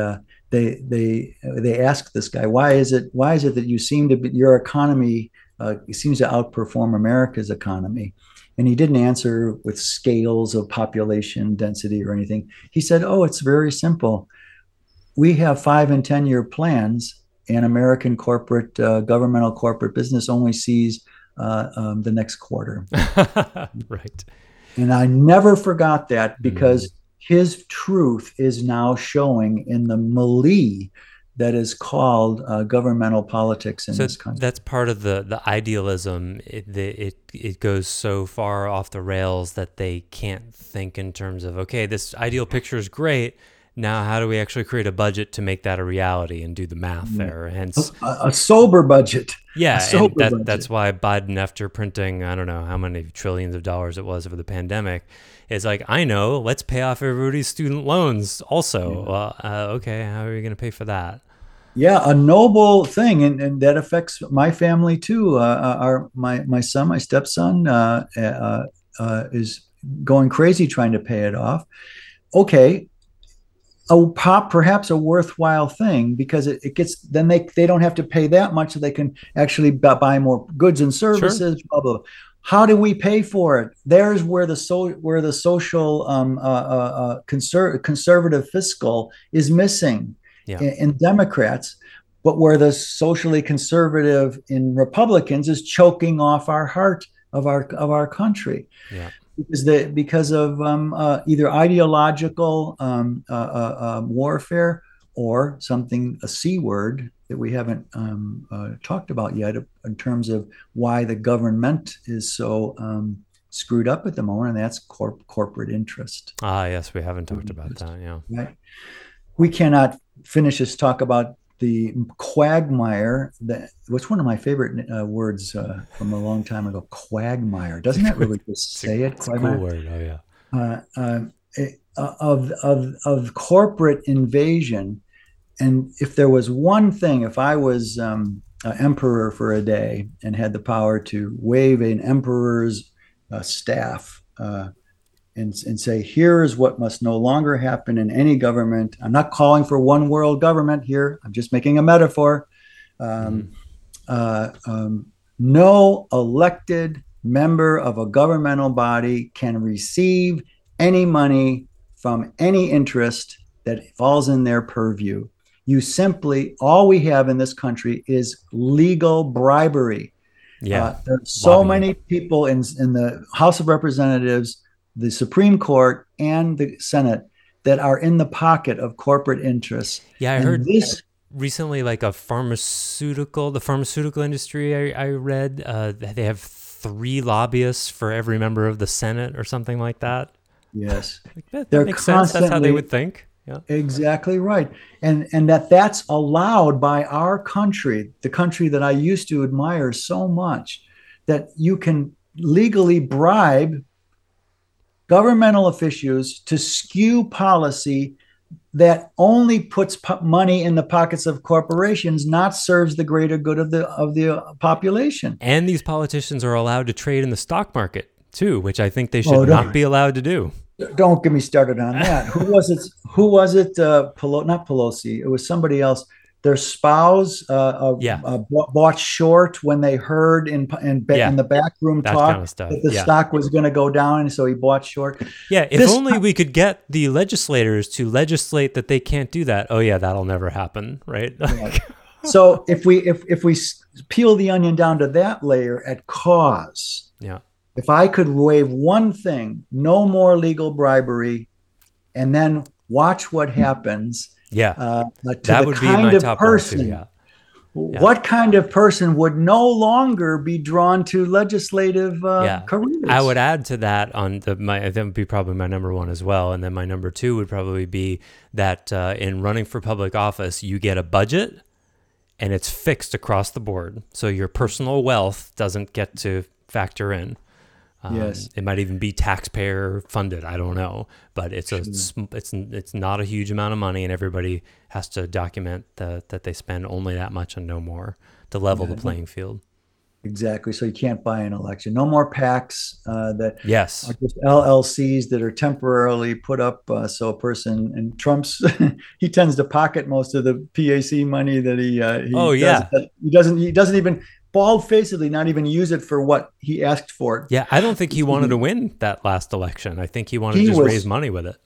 they they they asked this guy, "Why is it why is it that you seem to be your economy seems to outperform America's economy?" And he didn't answer with scales of population density or anything. He said, Oh, it's very simple. We have five and 10 year plans, and American corporate, uh, governmental corporate business only sees uh, um, the next quarter. right. And I never forgot that because mm. his truth is now showing in the melee that is called uh, governmental politics in so this country. That's part of the the idealism. It, the, it it goes so far off the rails that they can't think in terms of okay, this ideal picture is great. Now, how do we actually create a budget to make that a reality and do the math mm-hmm. there? Hence, a, a sober budget. Yeah, and that, budget. that's why Biden, after printing, I don't know how many trillions of dollars it was over the pandemic, is like, I know, let's pay off everybody's student loans also. Yeah. Well, uh, okay, how are you going to pay for that? Yeah, a noble thing, and, and that affects my family too. Uh, uh, our my my son, my stepson, uh, uh, uh, is going crazy trying to pay it off. Okay, a pop perhaps a worthwhile thing because it, it gets then they they don't have to pay that much so they can actually buy more goods and services sure. blah, blah, blah. How do we pay for it? There's where the so where the social um, uh, uh, uh conser- conservative fiscal is missing yeah. in, in democrats but where the socially conservative in republicans is choking off our heart of our of our country. Yeah. Because the because of um, uh, either ideological um, uh, uh, um, warfare or something a c word that we haven't um, uh, talked about yet in terms of why the government is so um, screwed up at the moment, and that's corp- corporate interest. Ah, yes, we haven't talked about that. Yeah, right. We cannot finish this talk about the quagmire that what's one of my favorite uh, words uh, from a long time ago quagmire doesn't that really just say it quagmire? cool word oh yeah uh, uh it, uh, of of of corporate invasion and if there was one thing if i was um, emperor for a day and had the power to wave an emperor's uh, staff and, and say, here is what must no longer happen in any government. I'm not calling for one world government here. I'm just making a metaphor. Um, mm. uh, um, no elected member of a governmental body can receive any money from any interest that falls in their purview. You simply, all we have in this country is legal bribery. Yeah. Uh, there's so many people in, in the House of Representatives the Supreme Court and the Senate that are in the pocket of corporate interests. Yeah, I and heard this recently, like a pharmaceutical, the pharmaceutical industry. I, I read uh, they have three lobbyists for every member of the Senate or something like that. Yes, like that, that makes sense. That's how they would think. Yeah. Exactly right. And and that that's allowed by our country, the country that I used to admire so much, that you can legally bribe governmental officials to skew policy that only puts money in the pockets of corporations, not serves the greater good of the of the population. And these politicians are allowed to trade in the stock market too, which I think they should oh, not be allowed to do. Don't get me started on that. who was it? Who was it? Uh, Pelo- not Pelosi. It was somebody else their spouse uh, uh, yeah. uh, bought short when they heard in in, yeah. in the back room that talk kind of that the yeah. stock was going to go down, and so he bought short. Yeah, if this only we could get the legislators to legislate that they can't do that. Oh yeah, that'll never happen, right? right. so if we if if we peel the onion down to that layer at cause, yeah. If I could waive one thing, no more legal bribery, and then watch what happens yeah, uh, that would be my top person. Too, yeah. Yeah. What kind of person would no longer be drawn to legislative uh, yeah. careers? I would add to that on the my that would be probably my number one as well, and then my number two would probably be that uh, in running for public office, you get a budget, and it's fixed across the board, so your personal wealth doesn't get to factor in. Um, yes, it might even be taxpayer funded. I don't know, but it's a it's it's not a huge amount of money, and everybody has to document the, that they spend only that much and no more to level yeah. the playing field. Exactly. So you can't buy an election. No more PACs uh, that yes are just LLCs that are temporarily put up. Uh, so a person and Trump's he tends to pocket most of the PAC money that he. Uh, he oh yeah. He doesn't. He doesn't even bald facedly not even use it for what he asked for. Yeah, I don't think he wanted to win that last election. I think he wanted he to just was, raise money with it.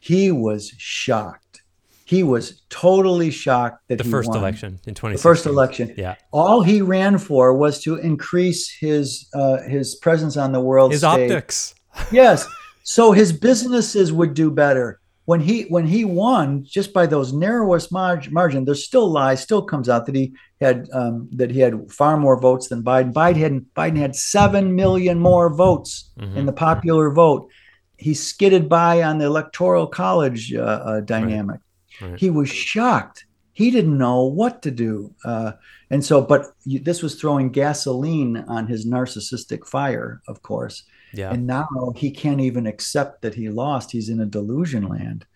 He was shocked. He was totally shocked that the first won. election in 2016. The first election. Yeah. All he ran for was to increase his uh, his presence on the world his stage. optics. yes. So his businesses would do better when he when he won just by those narrowest margin, margin there's still lies still comes out that he had um, that he had far more votes than Biden. Biden had Biden had seven million more votes mm-hmm. in the popular vote. He skidded by on the electoral college uh, uh, dynamic. Right. Right. He was shocked. He didn't know what to do, uh, and so. But you, this was throwing gasoline on his narcissistic fire, of course. Yeah. And now he can't even accept that he lost. He's in a delusion land.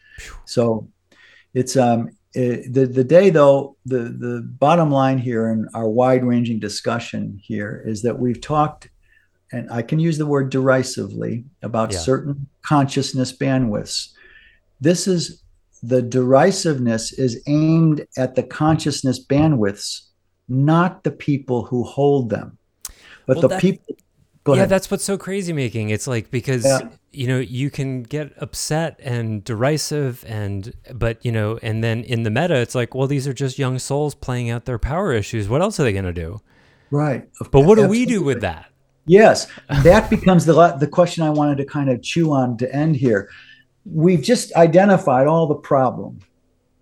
So it's um it, the the day though the the bottom line here in our wide ranging discussion here is that we've talked and I can use the word derisively about yeah. certain consciousness bandwidths. This is the derisiveness is aimed at the consciousness bandwidths, not the people who hold them, but well, the that, people. Yeah, ahead. that's what's so crazy making. It's like because yeah. you know you can get upset and derisive, and but you know, and then in the meta, it's like, well, these are just young souls playing out their power issues. What else are they going to do? Right. But what do we do with that? Yes, that becomes the the question I wanted to kind of chew on to end here we've just identified all the problem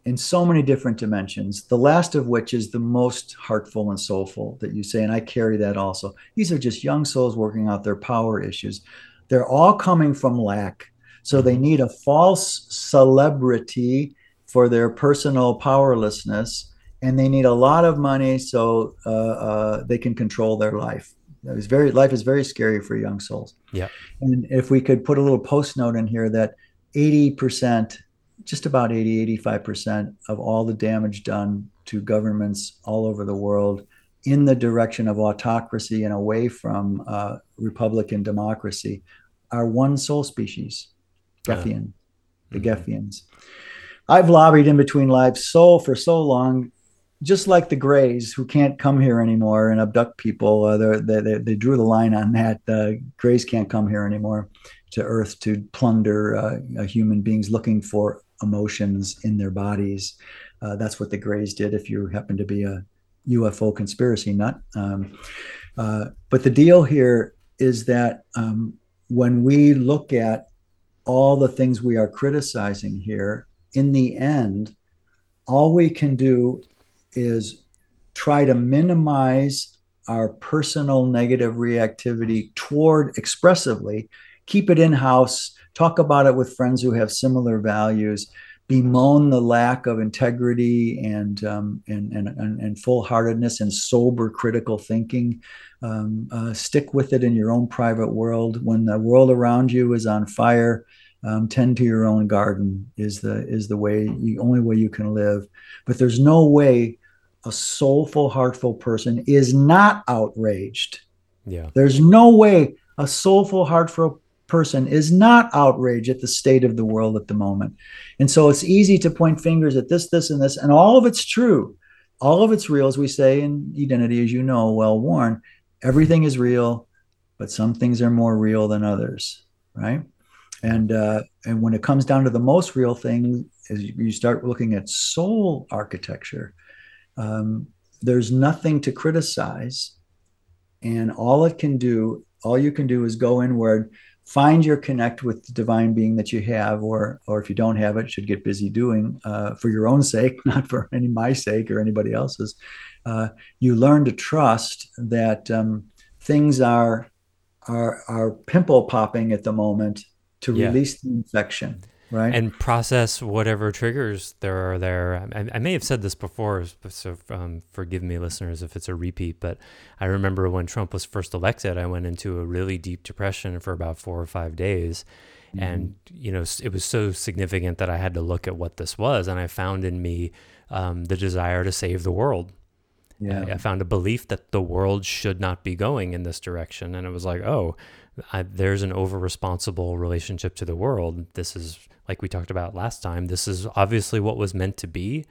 in so many different dimensions, the last of which is the most heartful and soulful that you say. And I carry that also. These are just young souls working out their power issues. They're all coming from lack. So they need a false celebrity for their personal powerlessness. And they need a lot of money so uh, uh, they can control their life. It's very life is very scary for young souls. Yeah. And if we could put a little post note in here that 80%, just about 80, 85% of all the damage done to governments all over the world in the direction of autocracy and away from uh, republican democracy are one soul species, Gethian, the mm-hmm. Gethians. I've lobbied in between lives so for so long, just like the Greys who can't come here anymore and abduct people. Uh, they, they, they drew the line on that. The Greys can't come here anymore to Earth to plunder uh, human beings looking for emotions in their bodies. Uh, that's what the Greys did. If you happen to be a UFO conspiracy nut, um, uh, but the deal here is that um, when we look at all the things we are criticizing here, in the end, all we can do is try to minimize our personal negative reactivity toward expressively keep it in house, talk about it with friends who have similar values, bemoan the lack of integrity and um, and, and, and full heartedness and sober critical thinking. Um, uh, stick with it in your own private world. When the world around you is on fire, um, tend to your own garden is the is the way the only way you can live. But there's no way a soulful, heartful person is not outraged. Yeah. There's no way a soulful, heartful person is not outraged at the state of the world at the moment. And so it's easy to point fingers at this, this, and this, and all of it's true. All of it's real, as we say in identity, as you know, well worn. Everything is real, but some things are more real than others, right? And uh, and when it comes down to the most real thing, as you start looking at soul architecture, um, there's nothing to criticize, and all it can do, all you can do, is go inward find your connect with the divine being that you have or or if you don't have it should get busy doing uh, for your own sake not for any my sake or anybody else's uh, you learn to trust that um, things are are are pimple popping at the moment to yeah. release the infection right and process whatever triggers there are there i, I may have said this before so um, forgive me listeners if it's a repeat but i remember when trump was first elected i went into a really deep depression for about four or five days mm-hmm. and you know it was so significant that i had to look at what this was and i found in me um, the desire to save the world yeah. I, I found a belief that the world should not be going in this direction and it was like oh I, there's an over responsible relationship to the world. This is like we talked about last time, this is obviously what was meant to be.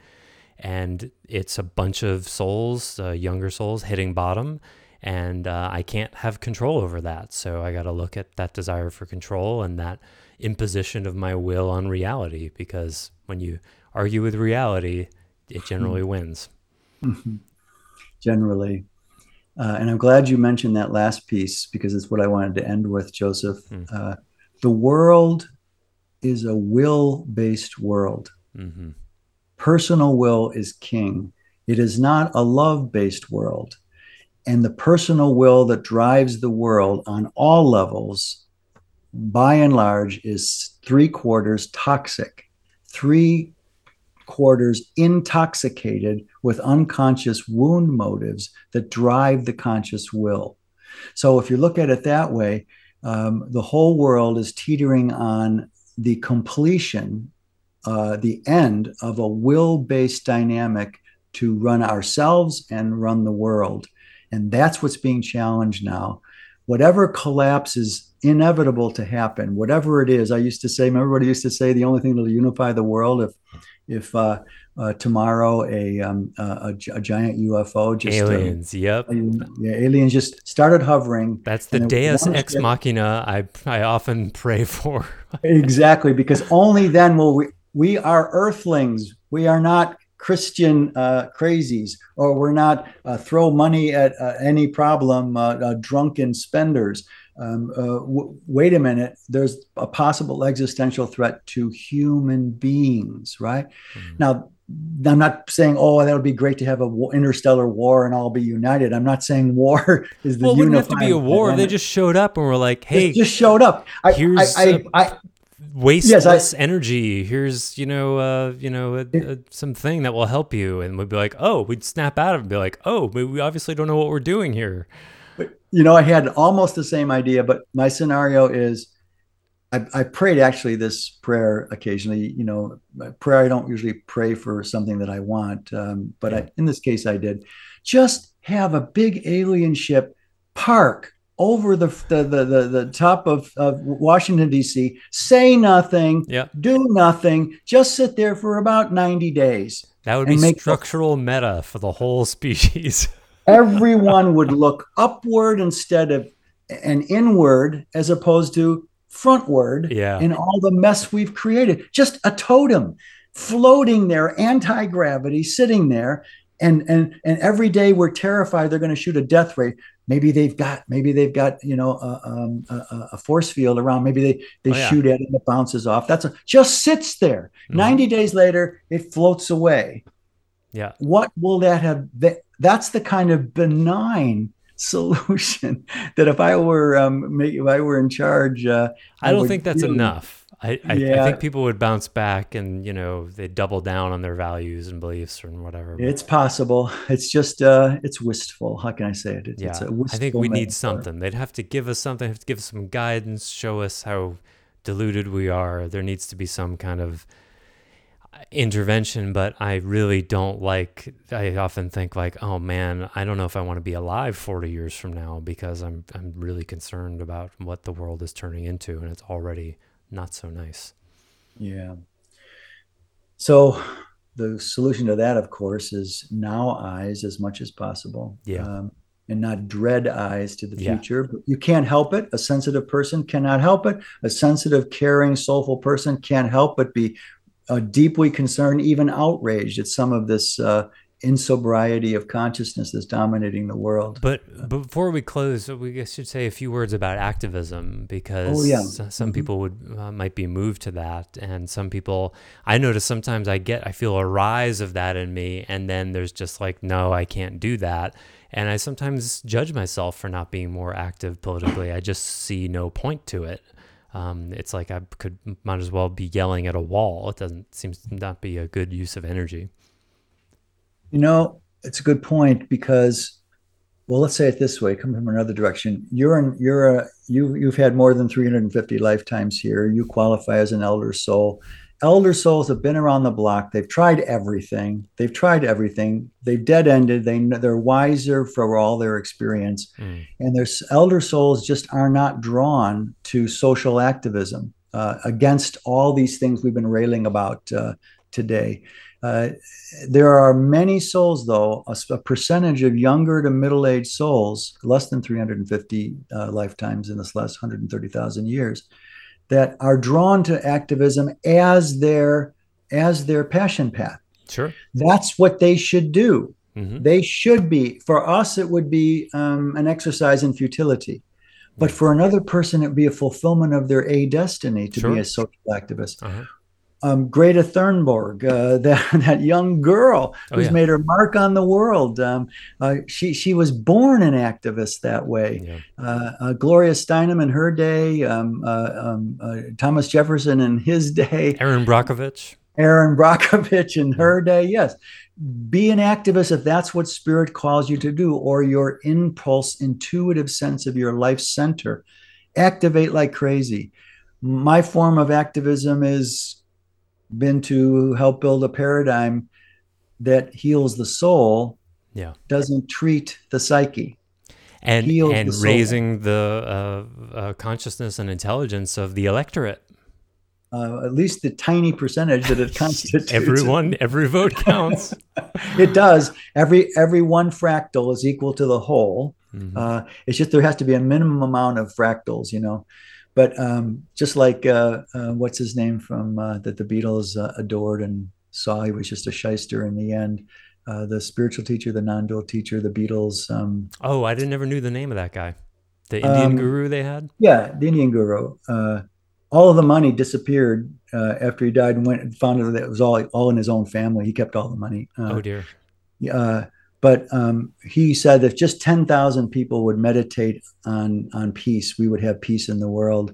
And it's a bunch of souls, uh, younger souls, hitting bottom. And uh, I can't have control over that. So I got to look at that desire for control and that imposition of my will on reality. Because when you argue with reality, it generally wins. Generally. Uh, and I'm glad you mentioned that last piece because it's what I wanted to end with, Joseph. Mm. the world is a will based world. Mm-hmm. Personal will is king. It is not a love based world. And the personal will that drives the world on all levels, by and large, is three quarters toxic, three quarters intoxicated with unconscious wound motives that drive the conscious will. So, if you look at it that way, um, the whole world is teetering on the completion, uh, the end of a will based dynamic to run ourselves and run the world. And that's what's being challenged now. whatever collapse is inevitable to happen, whatever it is. I used to say, everybody used to say, the only thing that'll unify the world if if uh, uh, tomorrow a, um, a, a giant UFO just uh, aliens, uh, yep, yeah, aliens just started hovering. That's the Deus ex machina I I often pray for. exactly, because only then will we we are Earthlings. We are not Christian uh, crazies, or we're not uh, throw money at uh, any problem, uh, drunken spenders. Um, w- wait a minute, there's a possible existential threat to human beings, right? Mm-hmm. Now, I'm not saying, oh, that would be great to have a war, interstellar war and all be united. I'm not saying war is the. Well, it wouldn't have to be a war. They just showed up and were like, "Hey, just, just showed up." I, here's I, I, I wasteless yes, I, energy. Here's you know, uh, you know, a, a, something that will help you, and we'd be like, "Oh," we'd snap out of it and be like, "Oh, we obviously don't know what we're doing here." You know, I had almost the same idea, but my scenario is I, I prayed actually this prayer occasionally. You know, prayer I don't usually pray for something that I want, um, but I, in this case I did. Just have a big alien ship park over the the the, the, the top of, of Washington D.C. Say nothing, yeah. do nothing, just sit there for about ninety days. That would be structural meta for the whole species. everyone would look upward instead of and inward as opposed to frontward yeah. in all the mess we've created. Just a totem floating there, anti-gravity, sitting there. And and and every day we're terrified they're going to shoot a death ray. Maybe they've got maybe they've got you know a, um, a, a force field around. Maybe they they oh, yeah. shoot at it and it bounces off. That's a, just sits there. Mm-hmm. Ninety days later, it floats away. Yeah. What will that have? That, that's the kind of benign solution that if I were um, if I were in charge, uh, I, I don't think that's enough. I, I, yeah. I, think people would bounce back and you know they double down on their values and beliefs and whatever. It's possible. It's just uh, it's wistful. How can I say it? It's, yeah, it's I think we need something. They'd have to give us something. Have to give us some guidance. Show us how deluded we are. There needs to be some kind of intervention, but I really don't like. I often think like, oh man, I don't know if I want to be alive 40 years from now because I'm I'm really concerned about what the world is turning into, and it's already not so nice. Yeah. So the solution to that, of course, is now eyes as much as possible. Yeah. Um, and not dread eyes to the future. Yeah. You can't help it. A sensitive person cannot help it. A sensitive, caring, soulful person can't help but be uh, deeply concerned, even outraged at some of this uh, insobriety of consciousness that's dominating the world. But before we close, we should say a few words about activism because oh, yeah. some mm-hmm. people would uh, might be moved to that, and some people I notice sometimes I get I feel a rise of that in me, and then there's just like no, I can't do that. And I sometimes judge myself for not being more active politically. I just see no point to it um, it's like I could might as well be yelling at a wall. It doesn't seems to not be a good use of energy. You know, it's a good point because, well, let's say it this way: come from another direction. You're in, you're a you you've had more than 350 lifetimes here. You qualify as an elder soul elder souls have been around the block. They've tried everything. They've tried everything. They've dead ended. They they're wiser for all their experience, mm. and their elder souls just are not drawn to social activism uh, against all these things we've been railing about uh, today. Uh, there are many souls, though, a, a, percentage of younger to middle aged souls, less than 350 uh, lifetimes in this last 130,000 years, that are drawn to activism as their as their passion path. Sure, that's what they should do. Mm-hmm. They should be. For us, it would be um, an exercise in futility, but for another person, it would be a fulfillment of their a destiny to sure. be a social activist. Uh-huh um, Greta Thunberg, uh, that that young girl oh, who's oh, yeah. made her mark on the world. Um, uh, she she was born an activist that way. Yeah. Uh, uh Gloria Steinem in her day, um, uh, um uh, Thomas Jefferson in his day, Erin Brockovich. Erin Brockovich in her day, yes. Be an activist if that's what spirit calls you to do, or your impulse, intuitive sense of your life center. Activate like crazy. My form of activism is been to help build a paradigm that heals the soul yeah doesn't treat the psyche and heals and the raising the uh, uh, consciousness and intelligence of the electorate. uh, at least the tiny percentage that it constitutes. Everyone, every vote counts. it does. Every every one fractal is equal to the whole. Mhm. Uh, it's just there has to be a minimum amount of fractals, you know. But um, just like uh, uh, what's his name from uh, that the Beatles uh, adored and saw, he was just a shyster in the end. Uh, the spiritual teacher, the non-dual teacher, the Beatles. Um, oh, I didn't never knew the name of that guy. The Indian Um, guru they had. yeah, the Indian guru. Uh, all of the money disappeared uh, after he died and went and found out that it was all all in his own family. He kept all the money. Oh dear. uh, but um, he said if just 10,000 people would meditate on on peace, we would have peace in the world.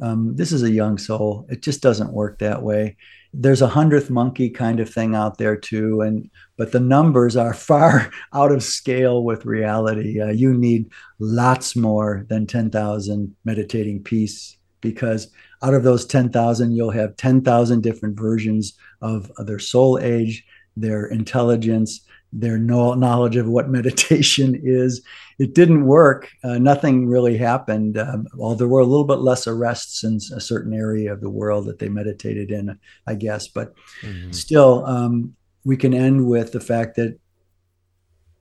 Um, this is a young soul. It just doesn't work that way. There's a hundredth monkey kind of thing out there too, and but the numbers are far out of scale with reality. Uh, you need lots more than 10,000 meditating peace because out of those 10,000, you'll have 10,000 different versions of their soul age, their intelligence, their knowledge of what meditation is. It didn't work. Uh, nothing really happened. Um, well, there were a little bit less arrests in a certain area of the world that they meditated in, I guess. But Mhm. still, um, we can end with the fact that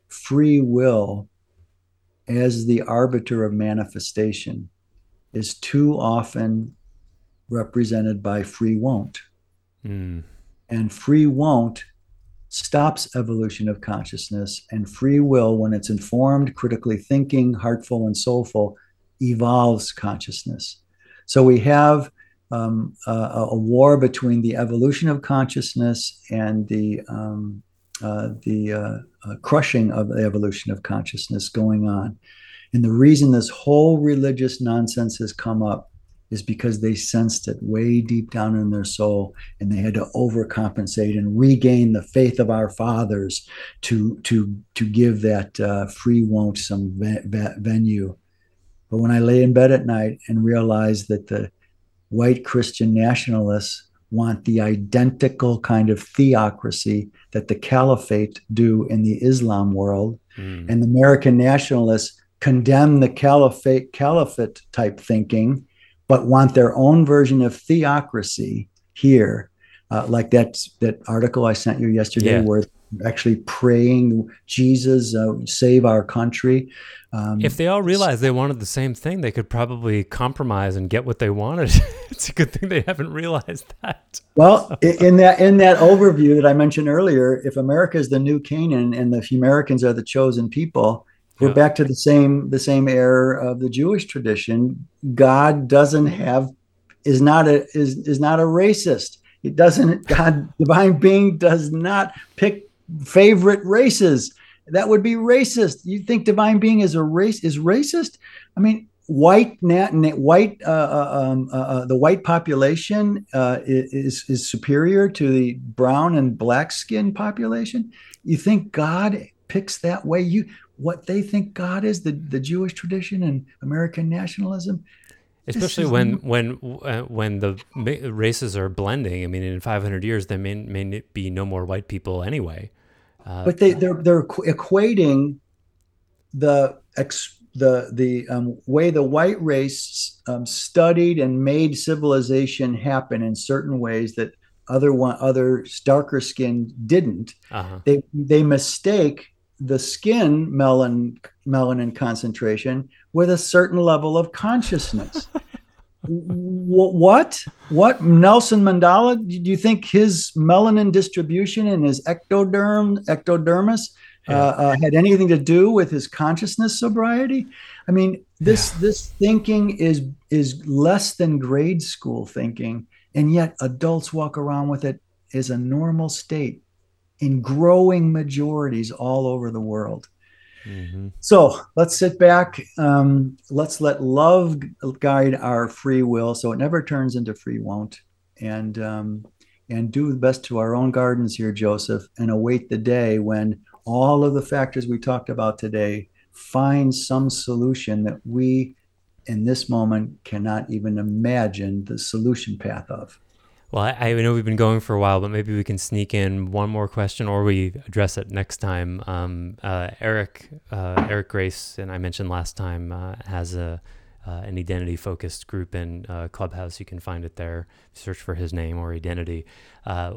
free will, as the arbiter of manifestation, is too often represented by free won't Mm. and free won't stops evolution of consciousness and free will when it's informed critically thinking heartful and soulful evolves consciousness. So we have um, a, a war between the evolution of consciousness and the um, uh, the uh, uh, crushing of the evolution of consciousness going on. And the reason this whole religious nonsense has come up is because they sensed it way deep down in their soul and they had to overcompensate and regain the faith of our fathers to to to give that uh, free won't some ve- ve- venue but when i lay in bed at night and realized that the white christian nationalists want the identical kind of theocracy that the caliphate do in the islam world Mm. and the american nationalists condemn the caliphate caliphate type thinking but want their own version of theocracy here uh, like that that article i sent you yesterday Yeah. where actually praying jesus uh, save our country um, If they all realized they wanted the same thing, they could probably compromise and get what they wanted. it's a good thing they haven't realized that. Well, in that in that overview that I mentioned earlier, if America is the new Canaan and the Americans are the chosen people, we're back to the same the same error of the Jewish tradition. God doesn't have is not a is is not a racist. It doesn't God divine being does not pick favorite races. That would be racist. You think divine being is a race is racist? I mean, white nat, na- white uh, uh, um, uh, uh, the white population uh, is is superior to the brown and black skin population. You think God picks that way? You what they think God is the the Jewish tradition and American nationalism. Especially when when uh, when the races are blending. I mean, in 500 years, there may may be no more white people anyway. Uh, But they they're they're equating the ex, the the um, way the white race um, studied and made civilization happen in certain ways that other one other darker skinned didn't. uh-huh. they they mistake the skin melan melanin concentration with a certain level of consciousness. Wh- what what Nelson Mandela? Do you think his melanin distribution in his ectoderm ectodermis uh, Yeah. uh, had anything to do with his consciousness sobriety? I mean, this this thinking is is less than grade school thinking, and yet adults walk around with it as a normal state in growing majorities all over the world. hmm So let's sit back. Um, let's let love guide our free will, so it never turns into free won't, and um, and do the best to our own gardens here, Joseph, and await the day when all of the factors we talked about today find some solution that we, in this moment, cannot even imagine the solution path of. Well, I, I know we've been going for a while, but maybe we can sneak in one more question, or we address it next time. Um, uh, Eric, uh, Eric Grace, and I mentioned last time, uh, has a uh, an identity focused group in uh, Clubhouse. You can find it there. Search for his name or identity. Uh,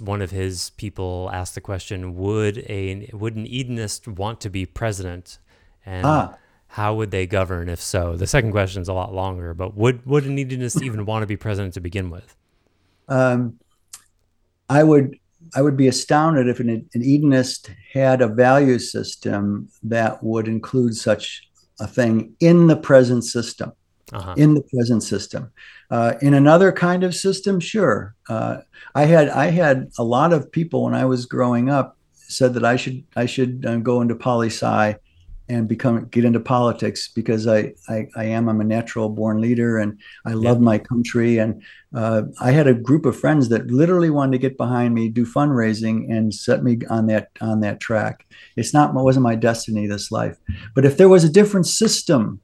one of his people asked the question: Would a would an Edenist want to be president? And ah. how would they govern if so? The second question is a lot longer, but would would an Edenist even want to be president to begin with? Um, I would I would be astounded if an, an Edenist had a value system that would include such a thing in the present system. Uh-huh. In the present system, uh, in another kind of system, sure. Uh, I had I had a lot of people when I was growing up said that I should I should uh, go into poli sci and become get into politics because I, I, I am I'm a natural born leader and I love my country. And uh, I had a group of friends that literally wanted to get behind me do fundraising and set me on that on that track. It's not it wasn't my destiny this life. But if there was a different system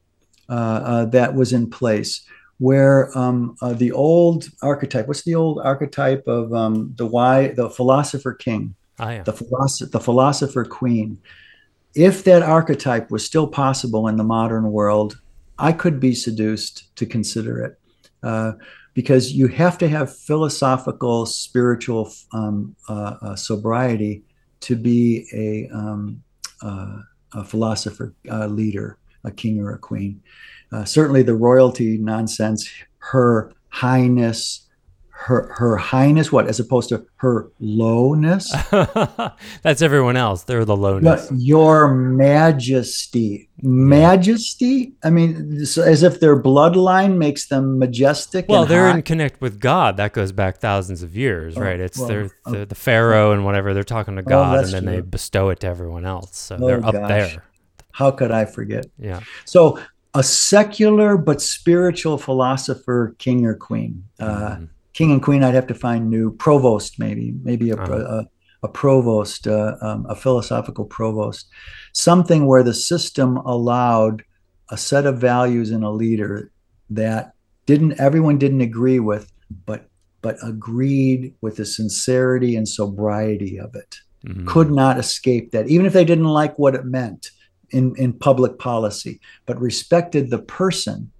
uh, uh, that was in place where um, uh, the old archetype what's the old archetype of um, the why the philosopher king? Oh, yeah. the philosopher the philosopher queen if that archetype was still possible in the modern world, I could be seduced to consider it. Uh, because you have to have philosophical, spiritual um, uh, uh, sobriety to be a, um, uh, a philosopher uh, leader, a king or a queen. Uh, certainly, the royalty nonsense, her highness, her her highness what as opposed to her lowness? That's everyone else. They're the lowness. Your majesty majesty? I mean as if their bloodline makes them majestic well they're high. in connect with god. That goes back thousands of years oh, right? It's well, they're, oh, the pharaoh and whatever. They're talking to oh, god oh, and then true. they bestow it to everyone else. So oh, they're up gosh. there. How could i forget? Yeah. So a secular but spiritual philosopher king or queen uh, mm king and queen, I'd have to find new provost, maybe, maybe a, uh-huh. a, a, provost, uh, um, a philosophical provost, something where the system allowed a set of values in a leader that didn't everyone didn't agree with, but but agreed with the sincerity and sobriety of it. Mm-hmm. Could not escape that, even if they didn't like what it meant in, in public policy, but respected the person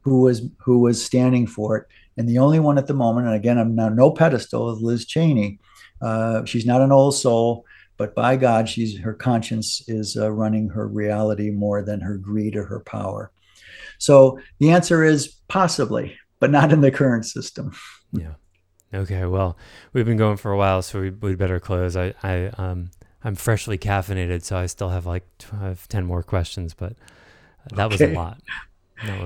who was who was standing for it and the only one at the moment, and again, I'm now no pedestal, is Liz Cheney. Uh, she's not an old soul, but by God, she's her conscience is uh, running her reality more than her greed or her power. So the answer is possibly, but not in the current system. Yeah. Okay. Well, we've been going for a while, so we, would better close. I, I, um, I'm freshly caffeinated, so I still have like 12, 10 more questions, but that okay. was a lot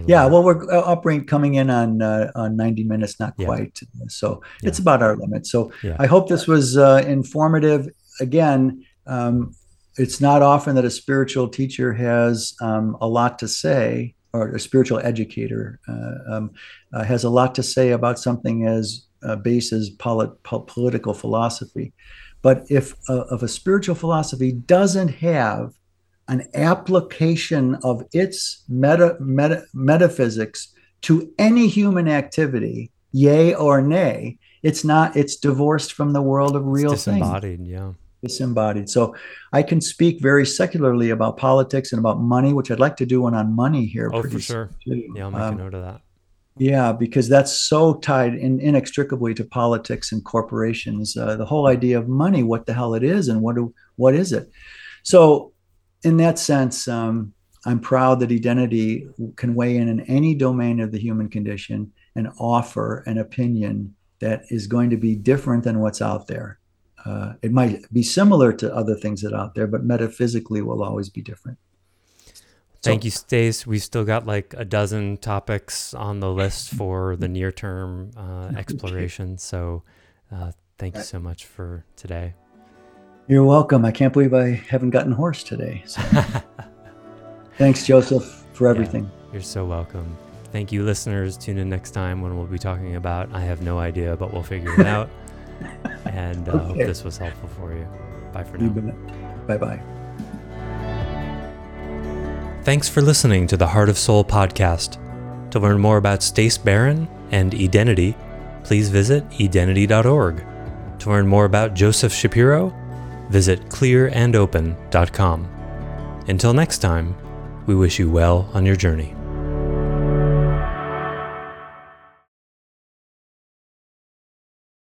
yeah, well, we're uh, coming in on uh, on 90 minutes, not yeah. quite. So yeah. it's about our limit. So yeah. I hope this was uh, informative. Again, um, it's not often that a spiritual teacher has um, a lot to say, or a spiritual educator uh, um, uh, has a lot to say about something as uh, base as polit- po- political philosophy. But if if a spiritual philosophy doesn't have an application of its meta, meta, metaphysics to any human activity, yay or nay, it's not, it's divorced from the world of real it's disembodied, things. yeah. Disembodied. So I can speak very secularly about politics and about money, which I'd like to do one on money here. Oh, for sure. Too. Yeah, I'll make um, a note of that. Yeah, because that's so tied in, inextricably to politics and corporations. Uh, the whole idea of money, what the hell it is, and what do, what is it? So in that sense, um, I'm proud that identity can weigh in in any domain of the human condition and offer an opinion that is going to be different than what's out there. Uh, it might be similar to other things that are out there, but metaphysically will always be different. Thank you, Stace. We've still got like a dozen topics on the list for the near term uh, exploration. So uh, thank you so much for today. You're welcome. I can't believe I haven't gotten hoarse today. So. Thanks, Joseph, for everything. Yeah, you're so welcome. Thank you, listeners. Tune in next time when we'll be talking about I have no idea, but we'll figure it out. and uh, okay. hope this was helpful for you. Bye for now. Bye bye. Thanks for listening to the Heart of Soul podcast. To learn more about Stace Barron and Identity, please visit identity.org. To learn more about Joseph Shapiro, visit clearandopen.com. Until next time, we wish you well on your journey.